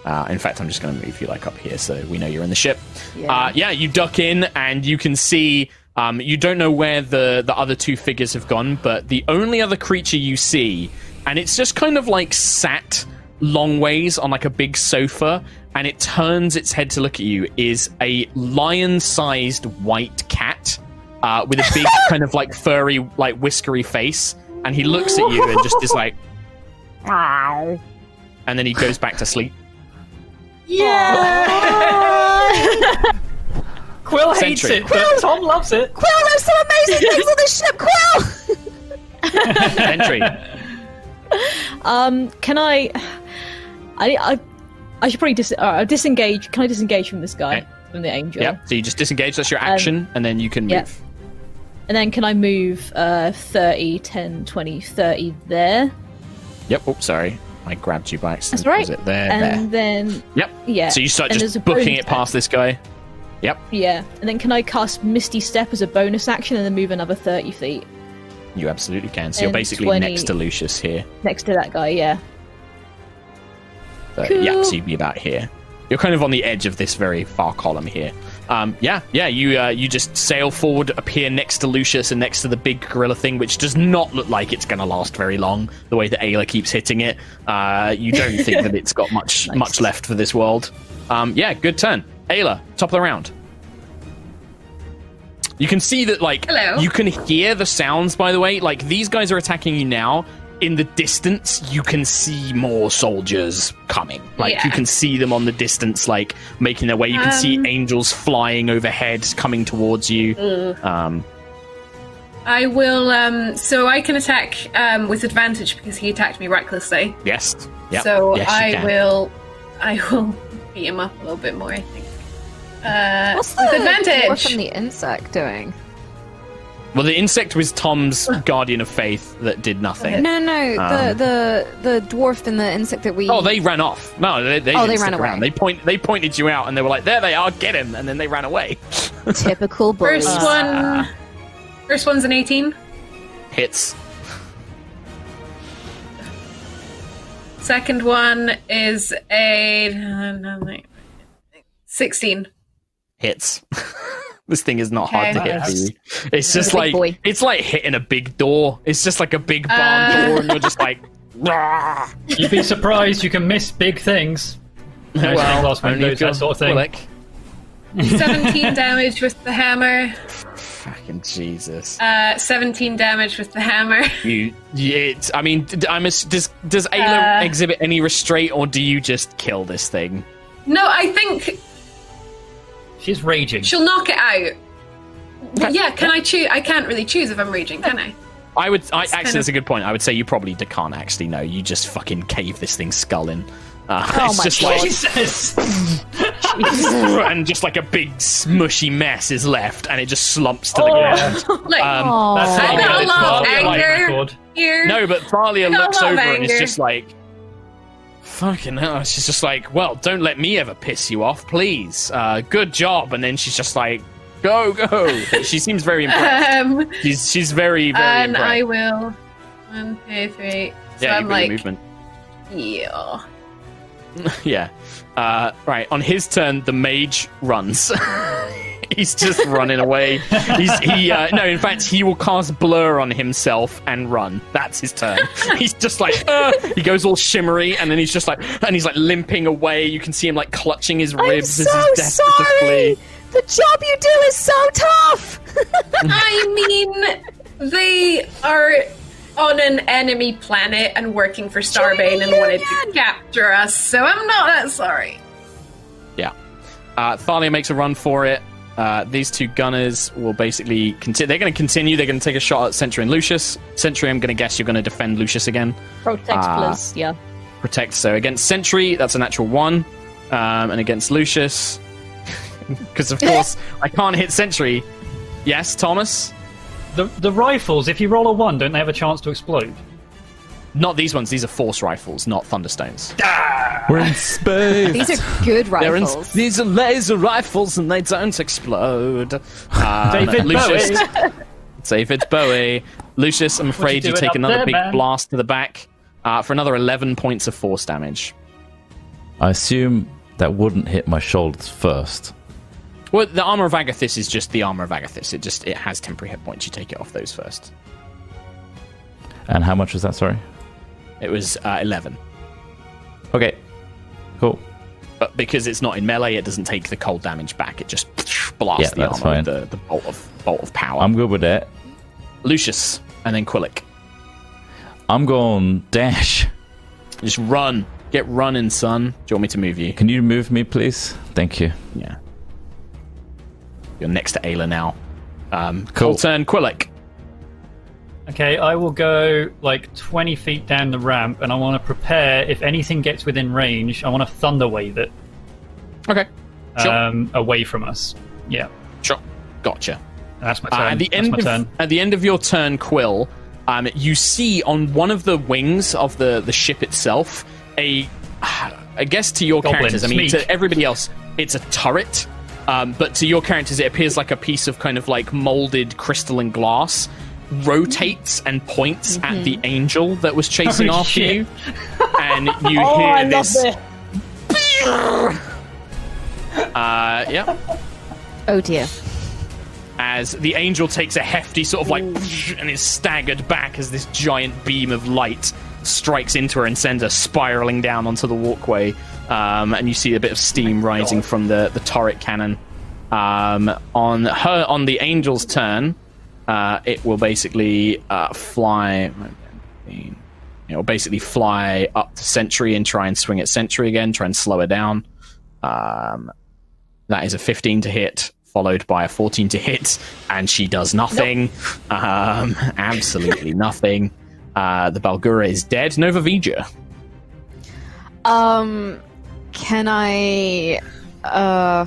Uh, in fact, I'm just going to move you like up here so we know you're in the ship. Yeah. Uh, yeah, you duck in and you can see. Um, you don't know where the the other two figures have gone, but the only other creature you see, and it's just kind of like sat long ways on like a big sofa, and it turns its head to look at you, is a lion-sized white cat uh, with a big kind of like furry, like whiskery face, and he looks at you and just is like, and then he goes back to sleep. Quill hates Sentry. it, but Tom loves it. Quill, there's some amazing things on this ship. Quill. Entry. Um, can I? I I, I should probably dis- uh, disengage. Can I disengage from this guy Okay. from the angel? Yeah. So you just disengage. That's your action, and then you can yep. move. And then can I move uh, 30, 10, 20, 30 there? Yep. Oh, sorry. I grabbed you by accident. That's right. Was it there? and there. then Yep. yeah. So you start and just booking it past this guy. Yep. Yeah, and then can I cast Misty Step as a bonus action and then move another thirty feet You absolutely can. So you're basically 20 next to Lucius here. next to that guy? Yeah. But, Cool. Yeah, so you'd be about here. You're kind of on the edge of this very far column here. Um, yeah, yeah. You uh, you just sail forward, appear next to Lucius and next to the big gorilla thing, which does not look like it's going to last very long. The way that Ayla keeps hitting it, uh, you don't think that it's got much Nice. much left for this world. Um, yeah, good turn, Ayla. Top of the round. You can see that, like, Hello. you can hear the sounds. By the way, like these guys are attacking you now. In the distance, you can see more soldiers coming. Like Yeah. you can see them on the distance, like making their way. You can see Um, angels flying overhead, coming towards you. Um, I will. Um, so I can attack um, with advantage because he attacked me recklessly. yes. Yep. So yes, I will. I will beat him up a little bit more. I think. Uh, What's with advantage? dwarf and the insect doing? Well, the insect was Tom's guardian of faith that did nothing. No, no, Um, the the the dwarf and the insect that we. Oh, they ran off. No, they, they, Oh, didn't they stick ran around. away. They point. They pointed you out, and they were like, "There they are, get him!" And then they ran away. typical bullies. First one. First one's an eighteen. Hits. Second one is a sixteen. Hits. this thing is not hard to hit for you. It's just a like boy. it's like hitting a big door. It's just like a big barn Uh. door, and you're just like. "Rah." You'd be surprised you can miss big things. No, well, glass only windows, that sort of thing. Quillick. Seventeen damage with the hammer. Fucking Jesus. Uh, seventeen damage with the hammer. You, you it, I mean, d- I'm. ass- Does does Ayla Uh. exhibit any restraint, or do you just kill this thing? No, I think She's raging. she'll knock it out. Well, yeah, can I choose? I can't really choose if I'm raging, can I? I would. I, actually, that's of- a good point. I would say you probably d- can't actually know. You just fucking cave this thing's skull in. Uh, Oh it's my just God. Jesus! and just like a big smushy mess is left, and it just slumps to the Oh. ground. Like, Um, Aw. That's I not got a lot of anger. like here. No, but Thalia I got a looks lot of over and is just like, fucking hell. She's just like, well, don't let me ever piss you off, please. Uh, good job. And then she's just like, go, go. she seems very impressed. Um, She's, she's very, very and impressed. I will. One, two, three. So yeah, I'm like, movement. yeah. Yeah. Uh, right. On his turn, the mage runs. He's just running away. He's he. Uh, no, in fact, he will cast blur on himself and run. That's his turn. He's just like uh, he goes all shimmery, and then he's just like and he's like limping away. You can see him like clutching his I'm ribs so as he's desperate to sorry. The job you do is so tough. I mean, they are on an enemy planet and working for Starbane and wanted to capture us, so I'm not that sorry. Yeah. Uh, Thalia makes a run for it. Uh, these two gunners will basically continue. They're going to continue. They're going to take a shot at Sentry and Lucius. Sentry, I'm going to guess you're going to defend Lucius again. Protect, Ah. please. Yeah. protect. So against Sentry, that's a natural one, um, and against Lucius, because of course I can't hit Sentry. Yes, Thomas. The, the rifles, if you roll a 1, don't they have a chance to explode? Not these ones. These are force rifles, not thunderstones. We're in space. These are good They're in- rifles. these are laser rifles, and they don't explode. Um, David Lucius, Bowie. David Bowie. Lucius, I'm afraid you, doing take another there, big man? blast to the back uh, for another 11 points of force damage. I assume that wouldn't hit my shoulders first. Well, the armor of Agathys is just the armor of Agathys. It just it has temporary hit points. You take it off those first. And how much was that? Sorry. It was uh, 11. Okay. Cool. But because it's not in melee, it doesn't take the cold damage back. It just blasts Yeah, the armor fine. with the, the bolt of bolt of power. I'm good with that. Lucius and then Quillick. I'm going dash. Just run. Get running, son. Do you want me to move you? Can you move me, please? Thank you. Yeah. You're next to Ayla now. Um, Cool. Turn, Quillick. Okay, I will go like 20 feet down the ramp and I want to prepare, if anything gets within range, I want to thunder wave it Okay. Sure. um, away from us. Yeah, sure. Gotcha. that's my Uh, turn. at the that's end my of turn. at the end of your turn, Quill, um, you see on one of the wings of the the ship itself, a, I guess to your Goblin, characters, I mean sneak. to everybody else, it's a turret. Um, but to your characters, it appears like a piece of kind of like molded crystalline glass rotates and points at the angel that was chasing Oh, after shit. you, and you Oh, hear I this. this. Uh, yeah. Oh dear. as the angel takes a hefty sort of like and is staggered back as this giant beam of light strikes into her and sends her spiraling down onto the walkway. Um, and you see a bit of steam rising from the, the turret cannon. Um, on her on the angel's turn, uh, it will basically uh, fly. It will basically fly up to Sentry and try and swing at Sentry again, try and slow her down. Um, that is a 15 to hit, followed by a 14 to hit, and she does nothing. Um, absolutely nothing. Uh, the Barlgura is dead. Nova Vija. Um, can I? Uh,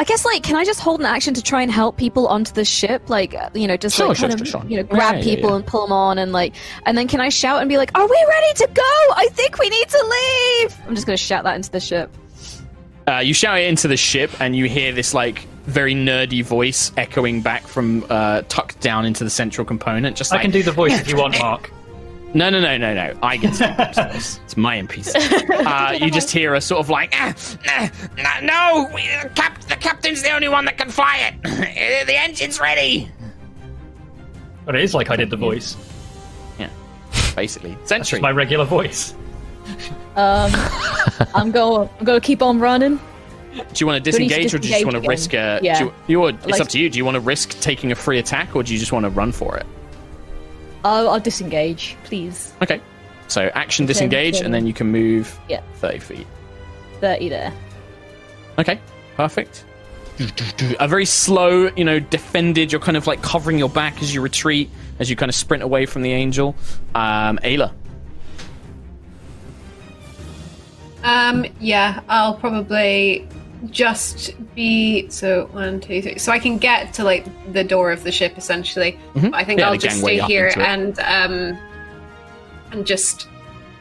I guess like, can I just hold an action to try and help people onto the ship? Like, uh, you know, just Sure, like sure, kind of, sure, sure. you know, grab Yeah, yeah, people yeah. and pull them on, and like, and then can I shout and be like, "Are we ready to go? I think we need to leave." I'm just gonna shout that into the ship. Uh, you shout it into the ship, and you hear this like very nerdy voice echoing back from uh, tucked down into the central component. Just I like, can do the voice if you want, Mark. No, no, no, no, no. I get to do Bob's voice. It's my NPC. Uh, you just hear a sort of like, ah, ah, no, no, we- the, cap- the captain's the only one that can fly it. the engine's ready. But it is like I did the voice. Yeah, basically. That's Sentry. just my regular voice. Um, I'm going. I'm going to keep on running. Do you want to Do we need to disengage, or do you just want to again? risk a? Yeah. Do you, you would- it's Like- up to you. Do you want to risk taking a free attack, or do you just want to run for it? I'll, I'll disengage, please. Okay. So action Okay, disengage, so- and then you can move Yeah, thirty feet. thirty there. Okay, perfect. A very slow, you know, defended. You're kind of like covering your back as you retreat, as you kind of sprint away from the angel. Um, Ayla. Um, yeah, I'll probably just be so one, two, three. So I can get to like the door of the ship essentially. But I think Yeah, I'll just stay here and um and just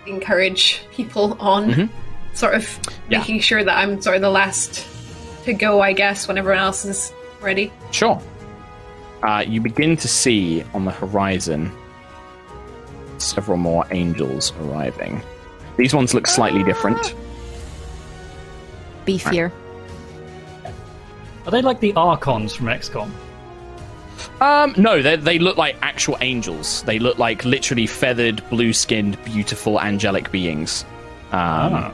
encourage people on, sort of Mm-hmm. Yeah. making sure that I'm sort of the last to go, I guess, when everyone else is ready. Sure. Uh, you begin to see on the horizon several more angels arriving. These ones look slightly different. Beefier. Are they like the Archons from XCOM? Um, no, they they look like actual angels. They look like literally feathered, blue-skinned, beautiful, angelic beings. Um, Ah.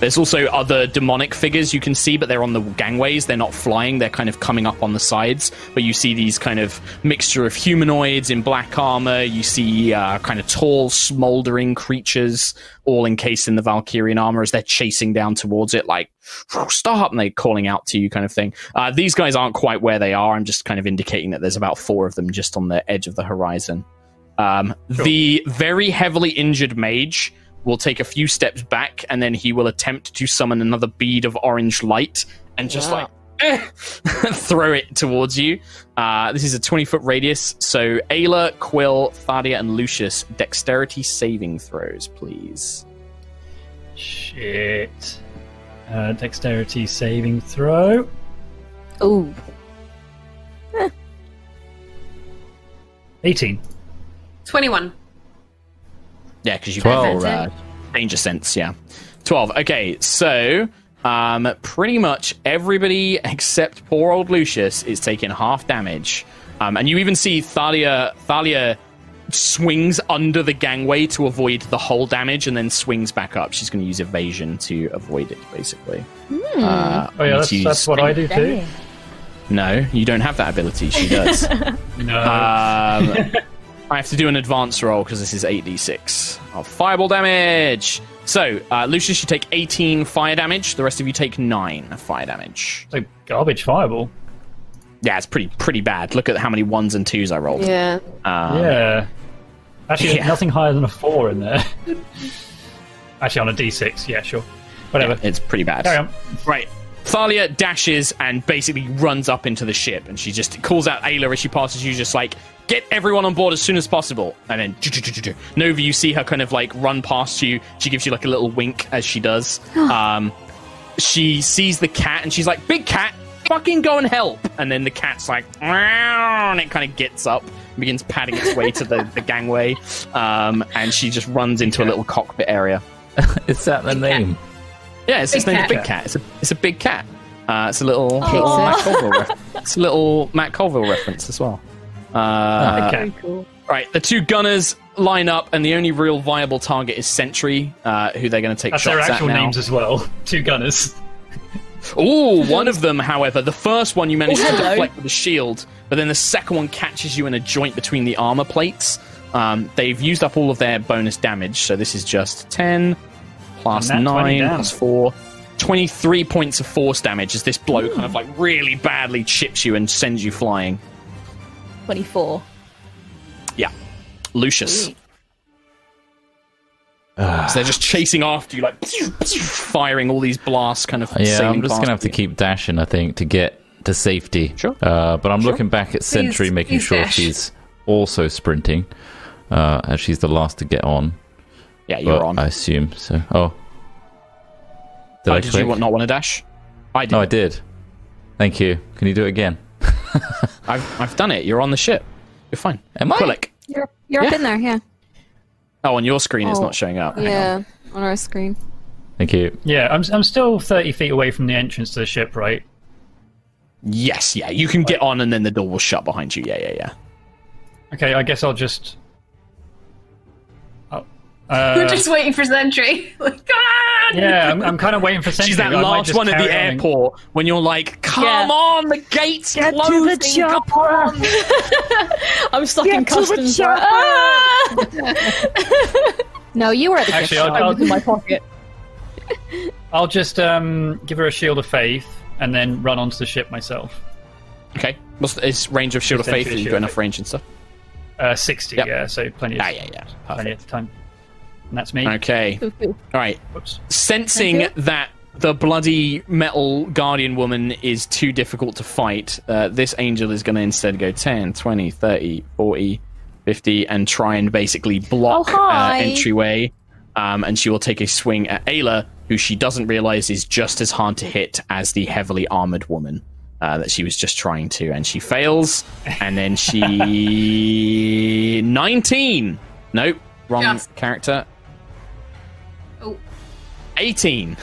There's also other demonic figures you can see, but they're on the gangways. They're not flying. They're kind of coming up on the sides. But you see these kind of mixture of humanoids in black armor. You see uh, kind of tall, smoldering creatures, all encased in the Valkyrian armor as they're chasing down towards it, like "Stop!" and they're calling out to you, kind of thing. Uh, these guys aren't quite where they are. I'm just kind of indicating that there's about four of them just on the edge of the horizon. Um, The very heavily injured mage will take a few steps back and then he will attempt to summon another bead of orange light and just Wow. like eh, throw it towards you. Uh, this is a 20 foot radius. So Ayla, Quill, Thadia, and Lucius, dexterity saving throws, please. Shit. Uh, dexterity saving throw. Ooh. 18. Twenty-one. Yeah, because you've Twelve. got uh, danger sense. Yeah, twelve. Okay, so um, pretty much everybody except poor old Lucius is taking half damage, um, and you even see Thalia. Thalia swings under the gangway to avoid the whole damage, and then swings back up. She's going to use evasion to avoid it, basically. Uh, Oh, yeah, that's, that's what I do too. No, you don't have that ability. She does. No. Um, I have to do an advance roll because this is 8d6 of fireball damage. So, uh, Lucius, you take 18 fire damage. The rest of you take 9 fire damage. It's a garbage fireball. Yeah, it's pretty pretty bad. Look at how many ones and twos I rolled. Yeah. Um, yeah. Actually, there's yeah. nothing higher than a 4 in there. Actually, on a d6. Yeah, sure. Whatever. It's pretty bad. Carry on. Right. Thalia dashes and basically runs up into the ship, and she just calls out Ayla as she passes you, just like, get everyone on board as soon as possible. And then, Nova, you see her kind of like run past you. She gives you like a little wink as she does. um, she sees the cat, and she's like, big cat, fucking go and help. And then the cat's like, "Meow," and it kind of gets up begins padding its way to the, the gangway. Um, and she just runs into a little cockpit area. Is that the name? Yeah, it's Big its name's cat. Big Cat. It's a it's a big cat. Uh, it's a little, little Matt Colville. Ref- it's a little Matt Colville reference as well. Uh, Okay. Very cool. Right, the two gunners line up, and the only real viable target is Sentry, uh, who they're going to take That's shots their actual at now. names as well. Two gunners. Ooh, one of them, however, the first one you manage Oh, to deflect with a shield, but then the second one catches you in a joint between the armor plates. Um, they've used up all of their bonus damage, so this is just 10 plus And that 20 9 down. plus 4. 23 points of force damage as this blow kind of like really badly chips you and sends you flying. 24. Yeah. Lucius. so they're just chasing after you, like firing all these blasts, kind of. Yeah, I'm just gonna have to keep dashing. I think to get to safety. Sure. Uh, but I'm looking back at Sentry, Please- making please sure dash. she's also sprinting, uh, as she's the last to get on. Yeah, you're But on. I assume so. Oh, did Oh, I did click? you not want to dash? I did. No, I did. Thank you. Can you do it again? I've, I've done it. You're on the ship. You're fine. Am I? Quillick. You're, you're up in there, yeah. Oh, on your screen it's Oh, not showing up. Hang on. Yeah, on our screen. Thank you. Yeah, I'm, I'm still 30 feet away from the entrance to the ship, right? Yes, yeah. You can get on and then the door will shut behind you. Yeah, yeah, yeah. Okay, I guess I'll just. Oh, We're uh, just waiting for Sentry. Like, ah! yeah, I'm, I'm kind of waiting for Sentry. She's that I last one at the carry on and- airport when you're like, come Yeah. on, the gate's Get closing. come on. I'm stuck in Get to the customs. chopper. Ah! No, you were at the Actually, gift I'll- shop. I'll- in my pocket. I'll just um, give her a shield of faith and then run onto the ship myself. Okay. What's the, is range of Shield of Faith? a You've got enough range and stuff. Uh, 60, Yep. yeah, so plenty of, Yeah, yeah, yeah. plenty of time. And that's me. Okay. Ooh, ooh. All right. Whoops. Sensing that the bloody metal guardian woman is too difficult to fight, uh, this angel is going to instead go 10, 20, 30, 40, 50, and try and basically block Oh, uh, entryway. Um, and she will take a swing at Ayla, who she doesn't realize is just as hard to hit as the heavily armored woman. Uh, that she was just trying to, and she fails, and then she nineteen. Nope, wrong Just. character. Oh, 18.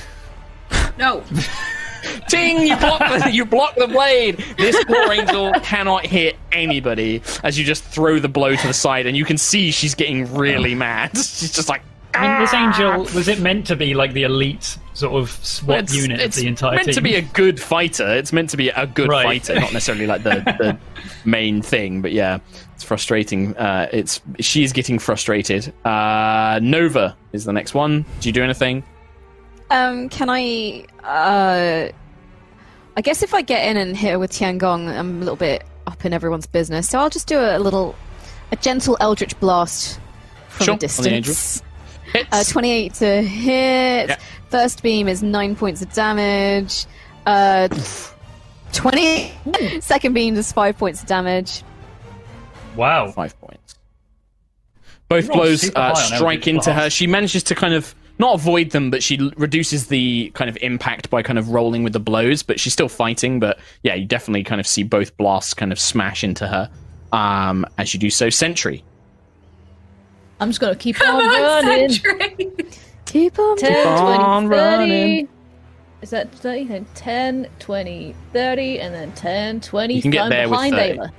no. Ting! You block the you block the blade. This poor angel cannot hit anybody as you just throw the blow to the side, and you can see she's getting really mad. She's just like. I mean, this angel, was it meant to be like the elite sort of SWAT It's, unit it's of the entire team? It's meant to be a good fighter. It's meant to be a good Right. fighter, not necessarily like the, the main thing. But yeah, it's frustrating. Uh, it's she's getting frustrated. Uh, Nova is the next one. Do you do anything? Um, can I? Uh, I guess if I get in and hit her with Tiangong, I'm a little bit up in everyone's business. So I'll just do a, little, a gentle Eldritch blast from Sure, a on the angel. distance. Hits. Uh, 28 to hit. Yeah. First beam is nine points of damage. Uh, 20. Second beam is five points of damage. Wow. Five points. Both You're blows uh, strike into her. She manages to kind of not avoid them, but she reduces the kind of impact by kind of rolling with the blows. But she's still fighting. But yeah, you definitely kind of see both blasts kind of smash into her um, as you do so. Sentry. I'm just gonna keep Come on on, running. Sentry. Keep on. 10, 20, on 30. running. Is that 30? 10, 20, 30, and then 10, 20. You can get I'm there with 30. Ayla.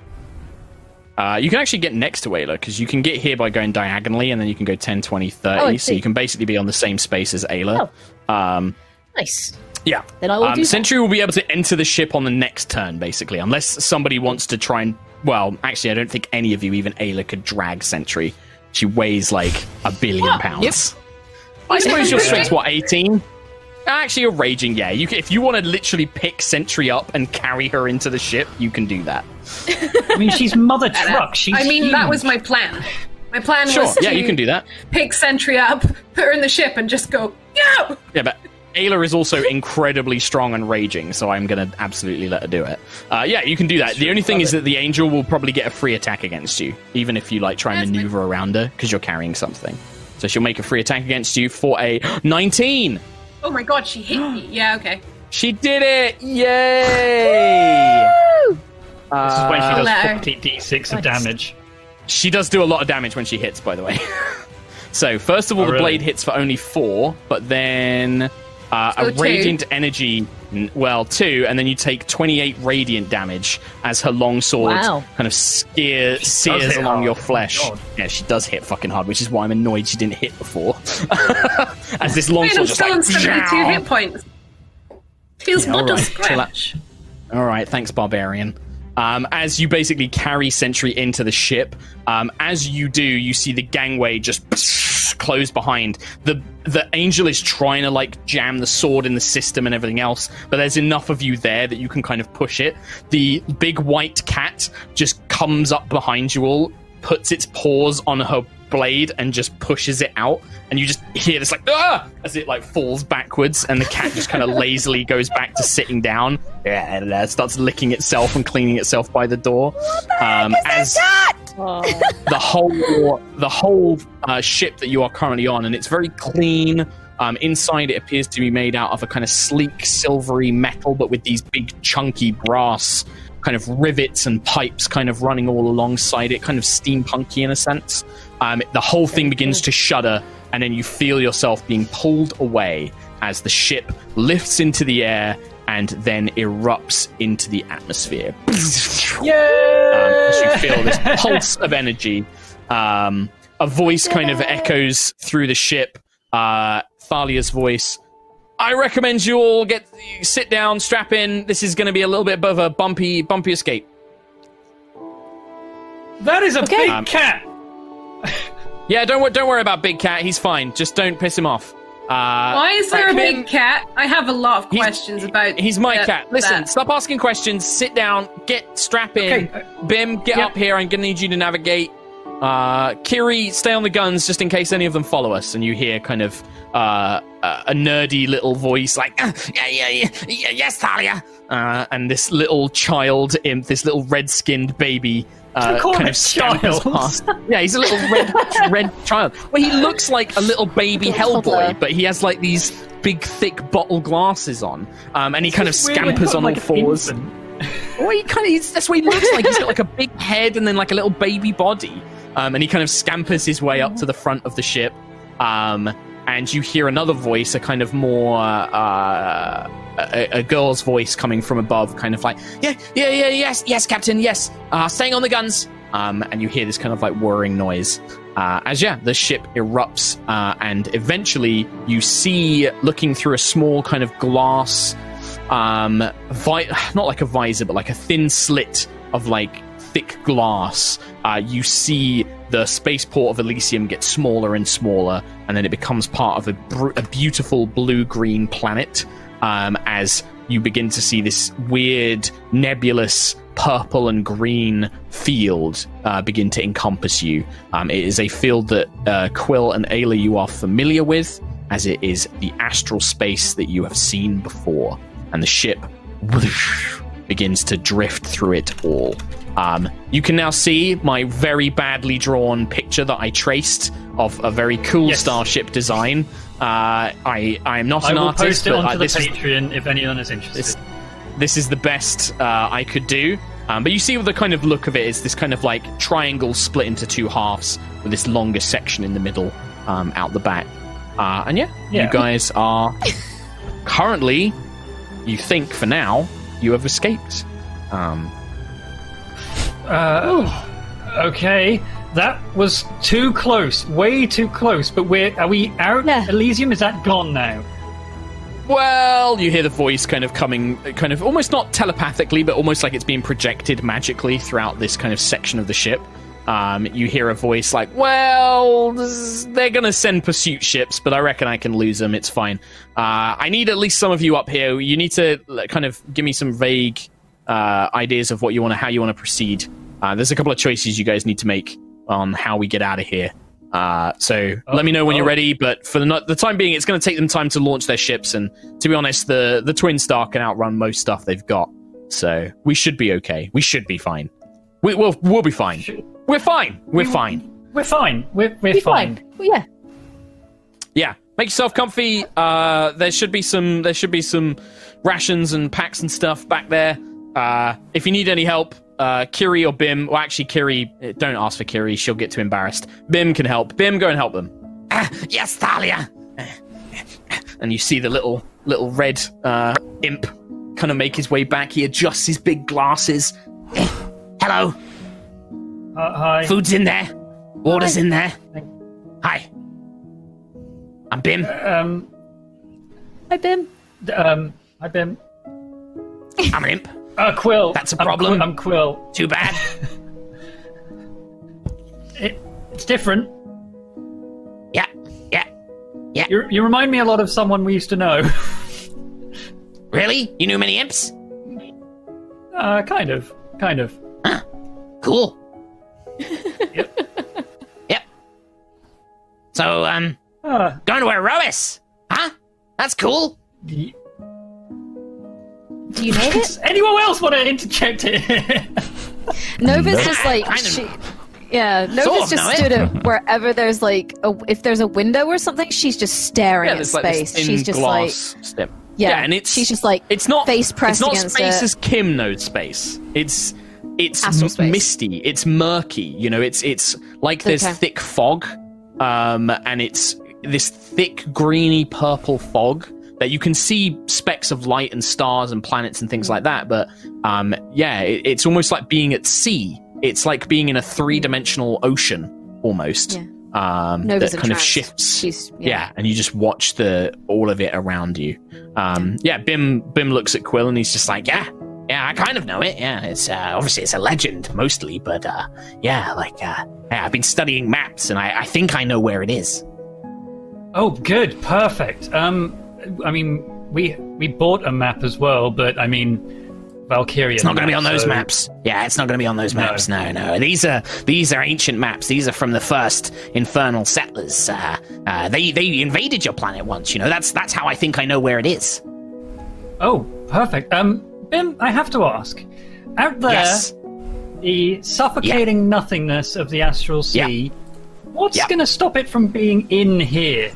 Uh, you can actually get next to Ayla because you can get here by going diagonally and then you can go 10, 20, 30. Oh, so you can basically be on the same space as Ayla. Um, Nice. yeah. Then I will Um. Sentry will be able to enter the ship on the next turn, basically, unless somebody wants to try and. Well, actually, I don't think any of you, even Ayla, could drag Sentry. She weighs like a billion pounds. Yes. I suppose your strength's what, 18? Actually, you're raging, yeah. You can, if you want to literally pick Sentry up and carry her into the ship, you can do that. I mean, she's Mother Truck. She's I mean, that was my plan. My plan Sure, was yeah, to you can do that. pick Sentry up, put her in the ship, and just go, yeah! Yeah, but Ayla is also incredibly strong and raging, so I'm going to absolutely let her do it. Uh, yeah, you can do that. The only thing is that the angel will probably get a free attack against you, even if you like try and That's fine. maneuver around her because you're carrying something. So she'll make a free attack against you for a 19. Oh my god, she hit me. Yeah, okay. She did it! Yay! This is when she does Hello. 40 d6 of damage. She does do a lot of damage when she hits, by the way. so, first of all, Oh, the really? blade hits for only four, but then uh, a two. radiant energy, well, two, and then you take 28 radiant damage as her long sword Wow. kind of sear, sears along hard. your Oh flesh. God. yeah, she does hit fucking hard, which is why I'm annoyed she didn't hit before. as this long Wait, sword just still like. on 72 hit points. Feels Yeah, not all right. scratch. All right, thanks, Barbarian. Um, as you basically carry Sentry into the ship, um, as you do, you see the gangway just close behind. The the angel is trying to like jam the sword in the system and everything else, but there's enough of you there that you can kind of push it. The big white cat just comes up behind you all, puts its paws on her blade and just pushes it out and you just hear this like ah! as it like falls backwards and the cat just kind of lazily goes back to sitting down. Yeah, and uh, starts licking itself and cleaning itself by the door. Um, as the whole the whole uh, ship that you are currently on and it's very clean um, inside it appears to be made out of a kind of sleek silvery metal but with these big chunky brass kind of rivets and pipes kind of running all alongside it kind of steampunky in a sense um, the whole thing begins to shudder and then you feel yourself being pulled away as the ship lifts into the air and then erupts into the atmosphere um, as you feel this pulse of energy. Um, a voice kind of echoes through the ship. Uh, Thalia's voice. I recommend you all get sit down, strap in. This is going to be a little bit of a bumpy, bumpy escape. That is a big Um, cat! Yeah, don't don't worry about Big Cat. He's fine. Just don't piss him off. Uh, Why is there a big cat? I have a lot of He's- questions about. He's my that- cat. Listen, that. stop asking questions. Sit down. Get strap in. Okay, uh, Bim, get yeah. up here. I'm gonna need you to navigate. Uh, Kiri, stay on the guns just in case any of them follow us. And you hear kind of uh, a nerdy little voice like, "Ah, yeah, yeah, yeah, yeah, yes, Thalia. Uh, and this little child imp, this little red-skinned baby. Uh, call kind of scampers child? past. Yeah, he's a little red, red child. Well, he looks like a little baby Toddler. Hellboy, but he has like these big, thick bottle glasses on, um, and he kind of scampers on all like an fours. infant. Well, he kind of, that's what he looks like. He's got like a big head and then like a little baby body. Um, and he kind of scampers his way up to the front of the ship. Um, and you hear another voice, a kind of more, uh, a, a girl's voice coming from above, kind of like, yeah, yeah, yeah, yes, yes, Captain, yes, uh, staying on the guns. Um, and you hear this kind of like whirring noise. Uh, as yeah, the ship erupts, uh, and eventually you see, looking through a small kind of glass um vi- not like a visor but like a thin slit of like thick glass uh you see the spaceport of elysium get smaller and smaller and then it becomes part of a, br- a beautiful blue green planet um as you begin to see this weird nebulous purple and green field uh, begin to encompass you um, it is a field that uh, quill and ayla you are familiar with as it is the astral space that you have seen before and the ship whoosh, begins to drift through it all. Um, you can now see my very badly drawn picture that I traced of a very cool Yes. starship design. Uh, I I am not I an will artist, post it but onto uh, the this is Patreon if anyone is interested. this, this is the best uh, I could do. Um, but you see the kind of look of it is this kind of like triangle split into two halves with this longer section in the middle um, out the back. Uh, and yeah, Yeah. you guys are currently, you think for now, you have escaped. Um, Uh, okay, that was too close, way too close. But we're are we out? Yeah. Elysium is that gone now? Well, you hear the voice kind of coming, kind of almost not telepathically, but almost like it's being projected magically throughout this kind of section of the ship. Um, you hear a voice like, "Well, this- they're gonna send pursuit ships, but I reckon I can lose them. It's fine. Uh, I need at least some of you up here. You need to kind of give me some vague uh, ideas of what you want to, how you want to proceed. Uh, there's a couple of choices you guys need to make on how we get out of here. Uh, so let me know when you're oh. ready. But for the, no- the time being, it's going to take them time to launch their ships. And to be honest, the the Twin Star can outrun most stuff they've got. So we should be okay. We should be fine. We, we'll we'll be fine. We're fine. We're fine. We're fine. We're, we're Be fine. fine. Well, yeah. Yeah, make yourself comfy. Uh, there should be some there should be some rations and packs and stuff back there. Uh, if you need any help, uh, Kiri or Bim. Well, actually, Kiri. eh, Don't ask for Kiri; she'll get too embarrassed. Bim can help. Bim, go and help them. Ah, yes, Thalia. And you see the little little red uh, imp kind of make his way back. He adjusts his big glasses. Eh, Hello, Uh, hi. food's in there. Water's in there. Hi, I'm Bim. Um, Hi, Bim. um, I've been. I'm an imp. Uh, Quill. That's a I'm problem. Qui- I'm Quill. Too bad. It, it's different. yeah, yeah. Yeah. You, you remind me a lot of someone we used to know. Really? You knew many imps? uh, kind of. Kind of. Cool. Yep. Yep. So, um, Uh, going to Aerois? Huh? That's cool. y- Do you know it? does anyone else want to interject here? Nova's just like she, yeah. Sort of just know it. stood at wherever there's like a, if there's a window or something, she's just staring at there's like space. this thin she's just like glass step. yeah, and it's she's just like it's not face pressed It's not against space it. as Kim knows space. It's it's m- space. misty. It's murky. You know, it's it's like there's Okay. thick fog, um, and it's this thick greeny purple fog that you can see specks of light and stars and planets and things like that. But um, yeah, it, it's almost like being at sea. It's like being in a three dimensional ocean almost. Yeah. Um, Nova's that in kind of shifts. She's yeah. yeah. and you just watch the all of it around you. Um, yeah, Bim Bim looks at Quill and he's just like, yeah, yeah, I kind of know it. Yeah, it's uh, obviously it's a legend mostly, but uh, yeah, like uh, yeah, I've been studying maps and I, I think I know where it is. oh, good. Perfect. Um, I mean, we we bought a map as well, but I mean, Valkyria. It's not going to be on those so- maps. Yeah, it's not going to be on those maps. No, no. These are these are ancient maps. These are from the first infernal settlers. Uh, uh, they they invaded your planet once. You know, that's that's how I think I know where it is. Oh, perfect. Um, Bim, I have to ask. Out there, Yes. the suffocating nothingness of the astral sea. Yeah. What's Yeah. going to stop it from being in here?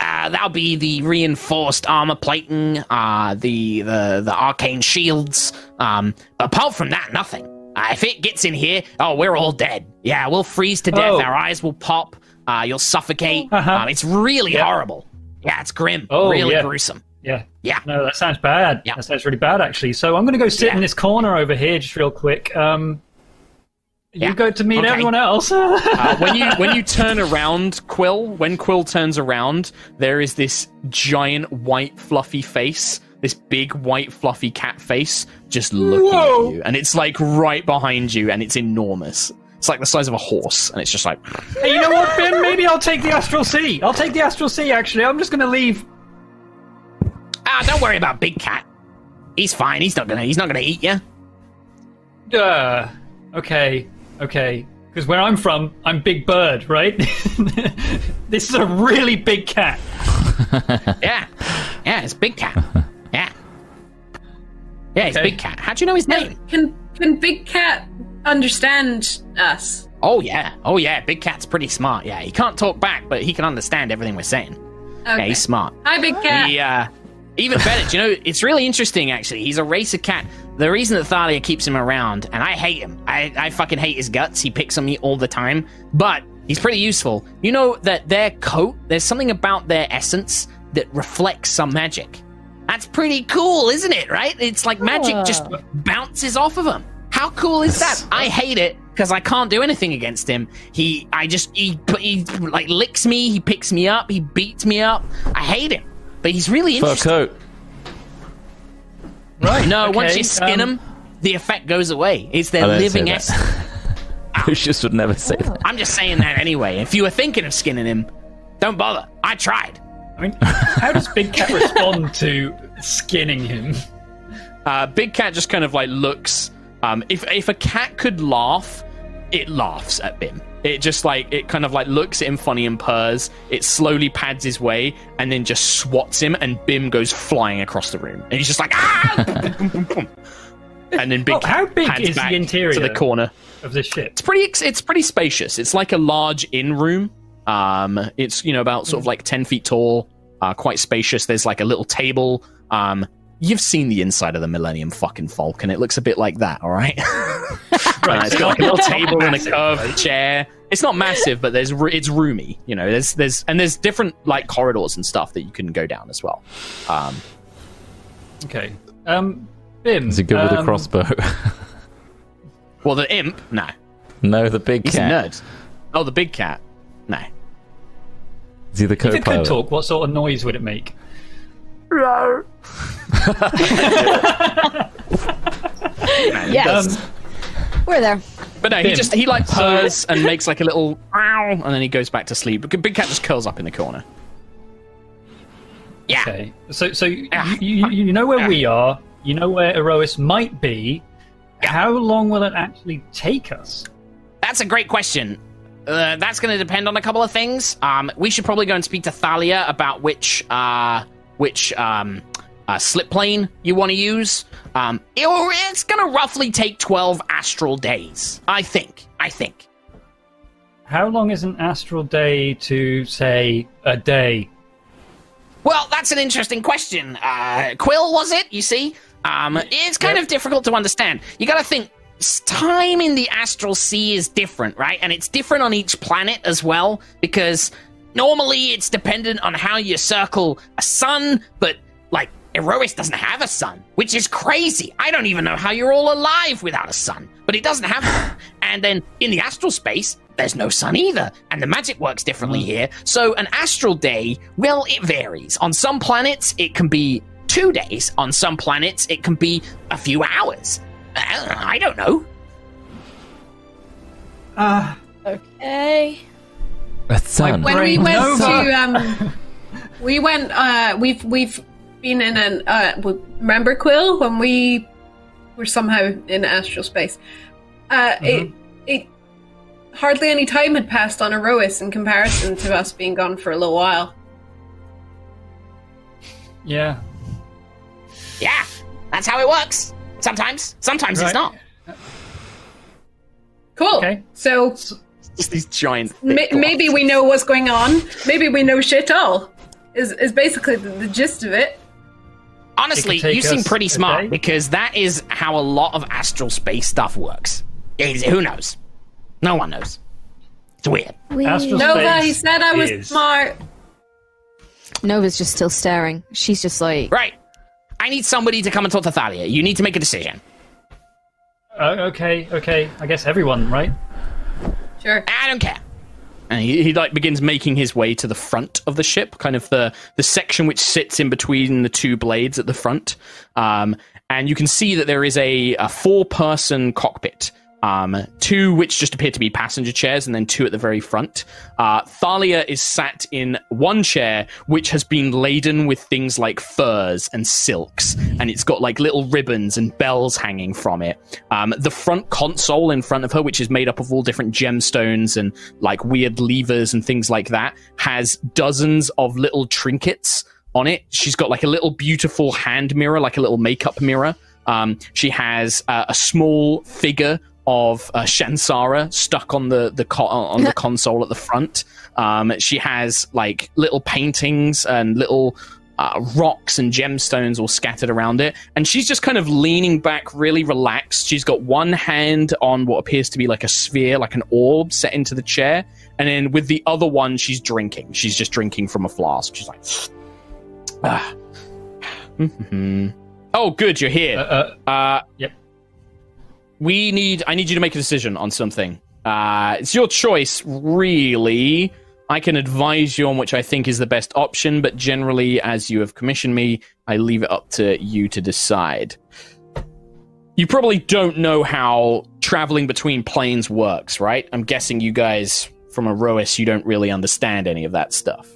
Uh, that'll be the reinforced armor plating, uh, the the the arcane shields. Um, apart from that, nothing. Uh, if it gets in here, oh, we're all dead. Yeah, we'll freeze to death. Oh. Our eyes will pop. Uh, you'll suffocate. Uh-huh. Um, it's really Yeah. horrible. Yeah, it's grim. Oh, really yeah. gruesome. Yeah. Yeah. No, that sounds bad. Yeah. That sounds really bad, actually. So I'm going to go sit Yeah. in this corner over here, just real quick. Um, you Yeah. go to meet Okay. everyone else. Uh, when you when you turn around, Quill, when Quill turns around, there is this giant white fluffy face, this big white fluffy cat face, just looking Whoa. at you, and it's like right behind you, and it's enormous. It's like the size of a horse, and it's just like, hey, you know what, Ben? Maybe I'll take the astral sea. I'll take the astral sea. Actually, I'm just going to leave. ah, don't worry about Big Cat. He's fine. He's not gonna. He's not gonna eat you. Uh, okay, okay. Because where I'm from, I'm Big Bird, right? this is a really big cat. Yeah, yeah. It's Big Cat. Yeah, yeah. It's Okay. Big Cat. How do you know his name? Can can Big Cat understand us? Oh yeah. Oh yeah. Big Cat's pretty smart. Yeah, he can't talk back, but he can understand everything we're saying. Yeah, Okay. he's smart. Hi, Big Cat. He, uh, even better, you know, it's really interesting actually. He's a racer cat. The reason that Thalia keeps him around, and I hate him, I, I fucking hate his guts. He picks on me all the time, but he's pretty useful. You know that their coat, there's something about their essence that reflects some magic. That's pretty cool, isn't it, right? It's like magic just bounces off of him. How cool is that? I hate it because I can't do anything against him. He, I just, he, he like licks me, he picks me up, he beats me up. I hate him, but he's really Fur interesting. coat. Right. No, once you skin um, him, the effect goes away. It's their I don't say living that. essence. Lucius would never say that. I'm just saying that anyway. If you were thinking of skinning him, don't bother. I tried. I mean, how does Big Cat respond to skinning him? Uh, Big Cat just kind of like looks. Um, if if a cat could laugh, it laughs at Bim. It just like it kind of like looks at him funny and purrs. It slowly pads his way and then just swats him, and Bim goes flying across the room, and he's just like ah! Boom, boom, boom. and then big Oh, how big is the interior? to the corner. of this ship. It's pretty. It's pretty spacious. It's like a large inn room. Um, it's you know about sort of like ten feet tall, uh, quite spacious. There's like a little table. Um, you've seen the inside of the Millennium fucking Falcon. It looks a bit like that. All right. Uh, it's got like a little table and a curved right? chair. It's not massive, but there's it's roomy. You know, there's there's and there's different like corridors and stuff that you can go down as well. Um, Okay. Um, Bim. Is he good with a um, crossbow? well, the imp, no, no, the big he's cat. a nerd. Oh, the big cat, no. Is he the If it could talk, what sort of noise would it make? Yes, Um, we're there. But no, he Bim. just he like So- purrs and makes like a little ow, and then he goes back to sleep. But Big cat just curls up in the corner. Yeah, Okay. So, so you, Ah. you, you know where we are. You know where Aerois might be. How long will it actually take us? that's a great question. Uh, that's going to depend on a couple of things. Um, we should probably go and speak to Thalia about which uh, which um, uh, slip plane you want to use. Um, it, it's going to roughly take twelve astral days. I think. I think. How long is an astral day to say a day? Well, that's an interesting question. Uh, Quill, was it? You see, um, it's kind Yep. of difficult to understand. You got to think. Time in the astral sea is different, right? And it's different on each planet as well, because normally it's dependent on how you circle a sun, but Aerois doesn't have a sun, which is crazy. I don't even know how you're all alive without a sun, but it doesn't have one. And then in the astral space, there's no sun either, and the magic works differently here. So an astral day, well, it varies. On some planets, it can be two days. On some planets, it can be a few hours. Uh, I don't know. Uh, okay. A sun. when we went Nova. to um we went uh we've we've been in an uh remember quill when we were somehow in astral space uh it it hardly any time had passed on Aerois in comparison to us being gone for a little while Yeah. Yeah, that's how it works. Sometimes, sometimes Right. it's not. cool Okay. so Just these giant. ma- maybe we know what's going on maybe we know shit all is is basically the, the gist of it Honestly, It could take you seem pretty smart day. because that is how a lot of astral space stuff works. Is- Who knows? No one knows. It's weird. Astral Nova he said I was is- smart Nova's just still staring. She's just like, Right. I need somebody to come and talk to Thalia. You need to make a decision. Uh, okay, okay. I guess everyone, right? sure I don't care. And he, he like begins making his way to the front of the ship, kind of the the section which sits in between the two blades at the front. Um, and you can see that there is a, a four person cockpit. Um, two which just appear to be passenger chairs, and then two at the very front. Uh, Thalia is sat in one chair, which has been laden with things like furs and silks, and it's got like little ribbons and bells hanging from it. Um, the front console in front of her, which is made up of all different gemstones and like weird levers and things like that, has dozens of little trinkets on it. She's got like a little beautiful hand mirror, like a little makeup mirror. Um, she has uh, a small figure of uh, Shansara stuck on the the co- on the console at the front. Um, she has like little paintings and little uh, rocks and gemstones all scattered around it, and she's just kind of leaning back, really relaxed. She's got one hand on what appears to be like a sphere, like an orb, set into the chair, and then with the other one, she's drinking. She's just drinking from a flask. She's like, ah. Mhm. oh, good, you're here. Uh, uh, Uh, Yep. We need. I need you to make a decision on something. Uh, it's your choice, really. I can advise you on which I think is the best option, but generally, as you have commissioned me, I leave it up to you to decide. You probably don't know how traveling between planes works, right? I'm guessing you guys from Aerois, you don't really understand any of that stuff.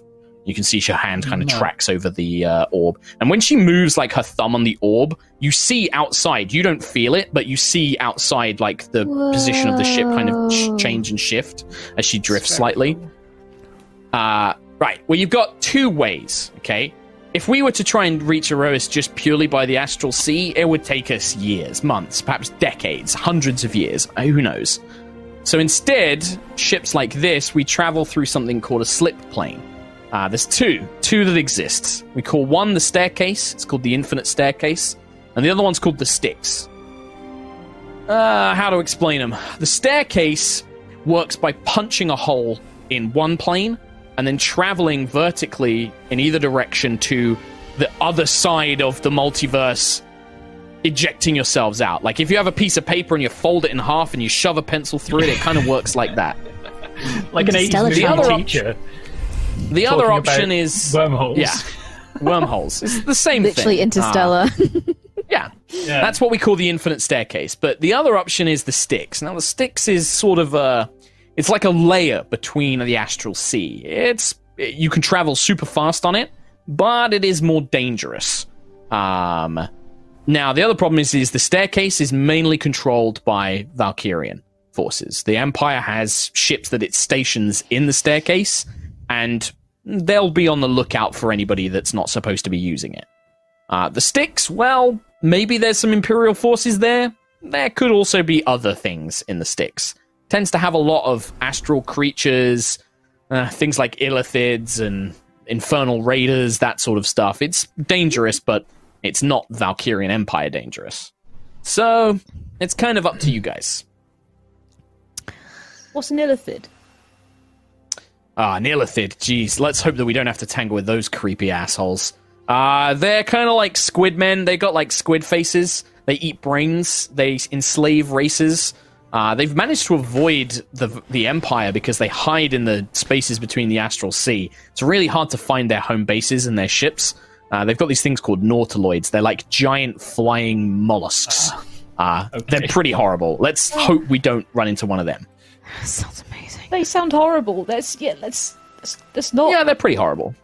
You can see her hand kind of tracks over the uh, orb. And when she moves like her thumb on the orb, you see outside. You don't feel it, but you see outside like the position of the ship kind of sh- change and shift as she drifts slightly. Uh, right. Well, you've got two ways, okay? If we were to try and reach Aerois just purely by the astral sea, it would take us years, months, perhaps decades, hundreds of years. Uh, Who knows? So instead, ships like this, we travel through something called a slip plane. Uh, there's two, two that exists. We call one the staircase. It's called the infinite staircase, and the other one's called the Styx. Uh, how to explain them? The staircase works by punching a hole in one plane and then traveling vertically in either direction to the other side of the multiverse, ejecting yourselves out. Like if you have a piece of paper and you fold it in half and you shove a pencil through it, it kind of works like that. like an 80s teacher. movie The other op- teacher. The other talking option is wormholes. Yeah, wormholes. It's the same Literally thing. interstellar. Ah, yeah. Yeah. That's what we call the infinite staircase. But the other option is the Styx. Now, the Styx is sort of a. It's like a layer between the astral sea. It's you can travel super fast on it, but it is more dangerous. Um, now the other problem is, is the staircase is mainly controlled by Valkyrian forces. The Empire has ships that it stations in the staircase, and they'll be on the lookout for anybody that's not supposed to be using it. Uh, the Styx, well, maybe there's some Imperial forces there. There could also be other things in the Styx. Tends to have a lot of astral creatures, uh, things like illithids and infernal raiders, that sort of stuff. It's dangerous, but it's not Valkyrian Empire dangerous. So, it's kind of up to you guys. What's an illithid? Ah, an illithid. Jeez, let's hope that we don't have to tangle with those creepy assholes. Uh, they're kind of like squid men. They got like squid faces. They eat brains. They enslave races. Uh, they've managed to avoid the the Empire because they hide in the spaces between the Astral Sea. It's really hard to find their home bases and their ships. Uh, they've got these things called nautiloids. They're like giant flying mollusks. Uh, okay. They're pretty horrible. Let's hope we don't run into one of them. Sounds amazing. They sound horrible. That's yeah. That's that's, that's not. Yeah, they're pretty horrible.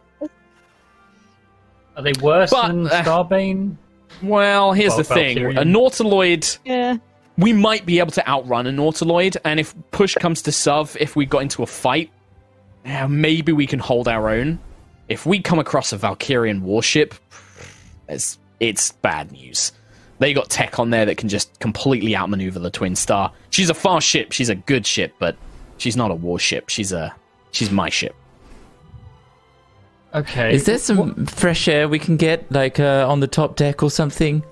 Are they worse But, than uh, Starbane? Well, here's Well, the thing: Valkyrian. a nautiloid. Yeah. we might be able to outrun a nautiloid, and if push comes to shove, if we got into a fight, maybe we can hold our own. If we come across a Valkyrian warship, it's, it's bad news. They got tech on there that can just completely outmaneuver the Twin Star. She's a fast ship. She's a good ship, but she's not a warship. She's a she's my ship. Okay. Is there some fresh air we can get, like uh, on the top deck or something?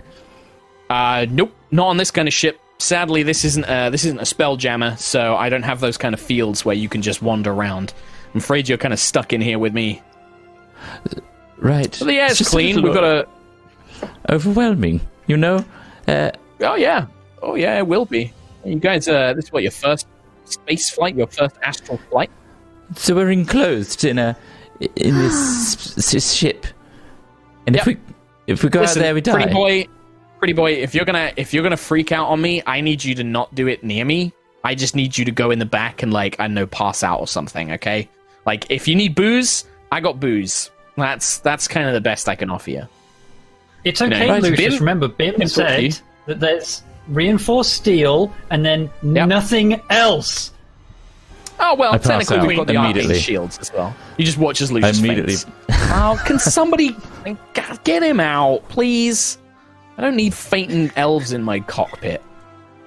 Uh, nope, not on this kind of ship. Sadly, this isn't uh, this isn't a Spelljammer, so I don't have those kind of fields where you can just wander around. I'm afraid you're kind of stuck in here with me. Right. But the air's It's clean. We've got a. overwhelming. You know. Uh, Oh yeah, oh yeah, it will be. You guys, uh, this is what your first space flight, your first astral flight. so we're enclosed in a in this, this ship, and if we if we go Listen, out there, we die. Pretty boy, pretty boy. If you're gonna if you're gonna freak out on me, I need you to not do it near me. I just need you to go in the back and like I don't know, pass out or something. Okay. Like if you need booze, I got booze. That's that's kind of the best I can offer you. It's okay, Right, Lucius. Bim- Remember, Bim Bim talked to said that there's reinforced steel and then Yep. nothing else. Oh well, I pass technically out we've got the arcane immediately. shields as well. You just watch as Lucius Immediately. faints. Oh, can somebody get him out, please? I don't need fainting elves in my cockpit,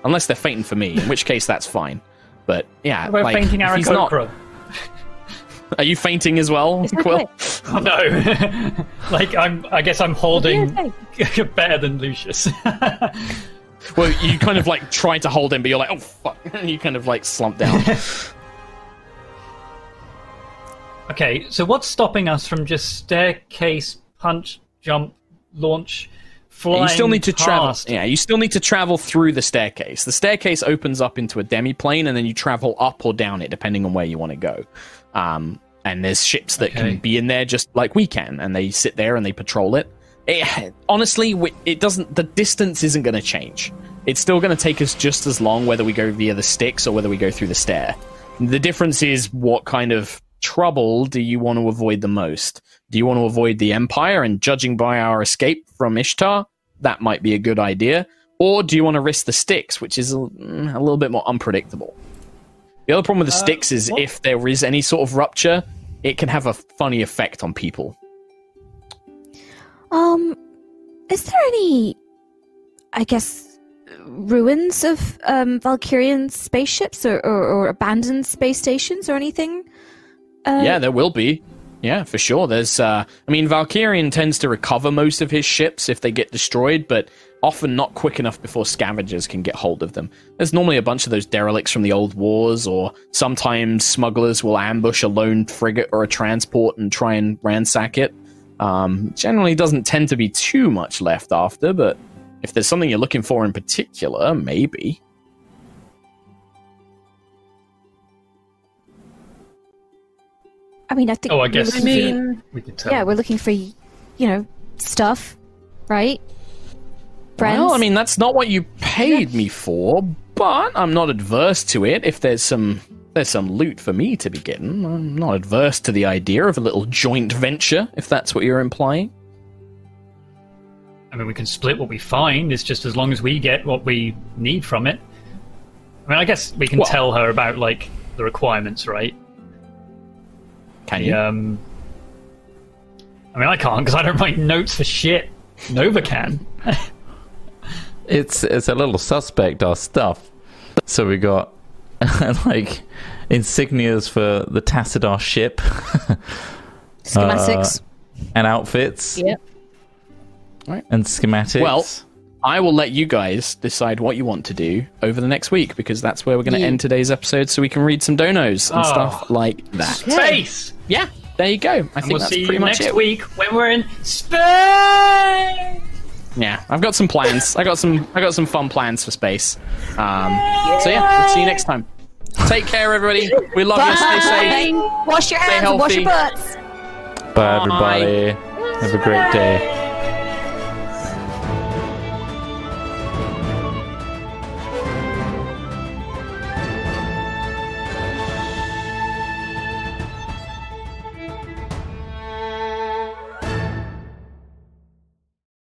unless they're fainting for me, in which case that's fine. But yeah, We're like, fainting if he's not- Are you fainting as well, Is Quill? Oh, no. like, I'm, I guess I'm holding better than Lucius. Well, you kind of like try to hold him, but you're like, oh fuck, and you kind of like slump down. okay, so what's stopping us from just staircase, punch, jump, launch, flying you still need to travel. Yeah, you still need to travel through the staircase. The staircase opens up into a demi-plane, and then you travel up or down it depending on where you want to go. Um, and there's ships that Okay. can be in there just like we can, and they sit there and they patrol it. It honestly, it doesn't. The distance isn't going to change. It's still going to take us just as long whether we go via the Styx or whether we go through the stair. The difference is what kind of trouble do you want to avoid the most? Do you want to avoid the Empire? And judging by our escape from Ishtar, that might be a good idea. Or do you want to risk the Styx, which is a, mm, a little bit more unpredictable? The other problem with the Uh, Styx is what- if there is any sort of rupture, it can have a funny effect on people. Um, is there any, I guess, ruins of um, Valkyrian spaceships or, or, or abandoned space stations or anything? Uh, yeah, there will be. Yeah, for sure. There's, uh, I mean, Valkyrian tends to recover most of his ships if they get destroyed, but often not quick enough before scavengers can get hold of them. There's normally a bunch of those derelicts from the old wars, or sometimes smugglers will ambush a lone frigate or a transport and try and ransack it. Um, generally, doesn't tend to be too much left after, but if there's something you're looking for in particular, maybe. I mean, I think. Oh, I guess I looking for- mean, we could tell. yeah, we're looking for, you know, stuff, right? Friends. Well, I mean, that's not what you paid me for, but I'm not adverse to it. If there's some there's some loot for me to be getting, I'm not adverse to the idea of a little joint venture, if that's what you're implying. I mean, we can split what we find. It's just as long as we get what we need from it. I mean, I guess we can Well- tell her about like the requirements, right? Can you? Um, I mean, I can't because I don't write notes for shit. Nova can. It's it's a little suspect our stuff. So we got like insignias for the Tassadar ship schematics. Uh, and outfits Yep. Right. and schematics. Well, I will let you guys decide what you want to do over the next week because that's where we're going to Yeah. end today's episode, so we can read some donos and Oh. stuff like that. Space. Yeah, there you go. I And think we'll that's see pretty you much next it. week when we're in space. Yeah, I've got some plans. I got some. I got some fun plans for space. Um, So yeah, we'll see you next time. Take care, everybody. We love you. Stay safe. Wash your hands and wash your butts. bye everybody. Have a great day.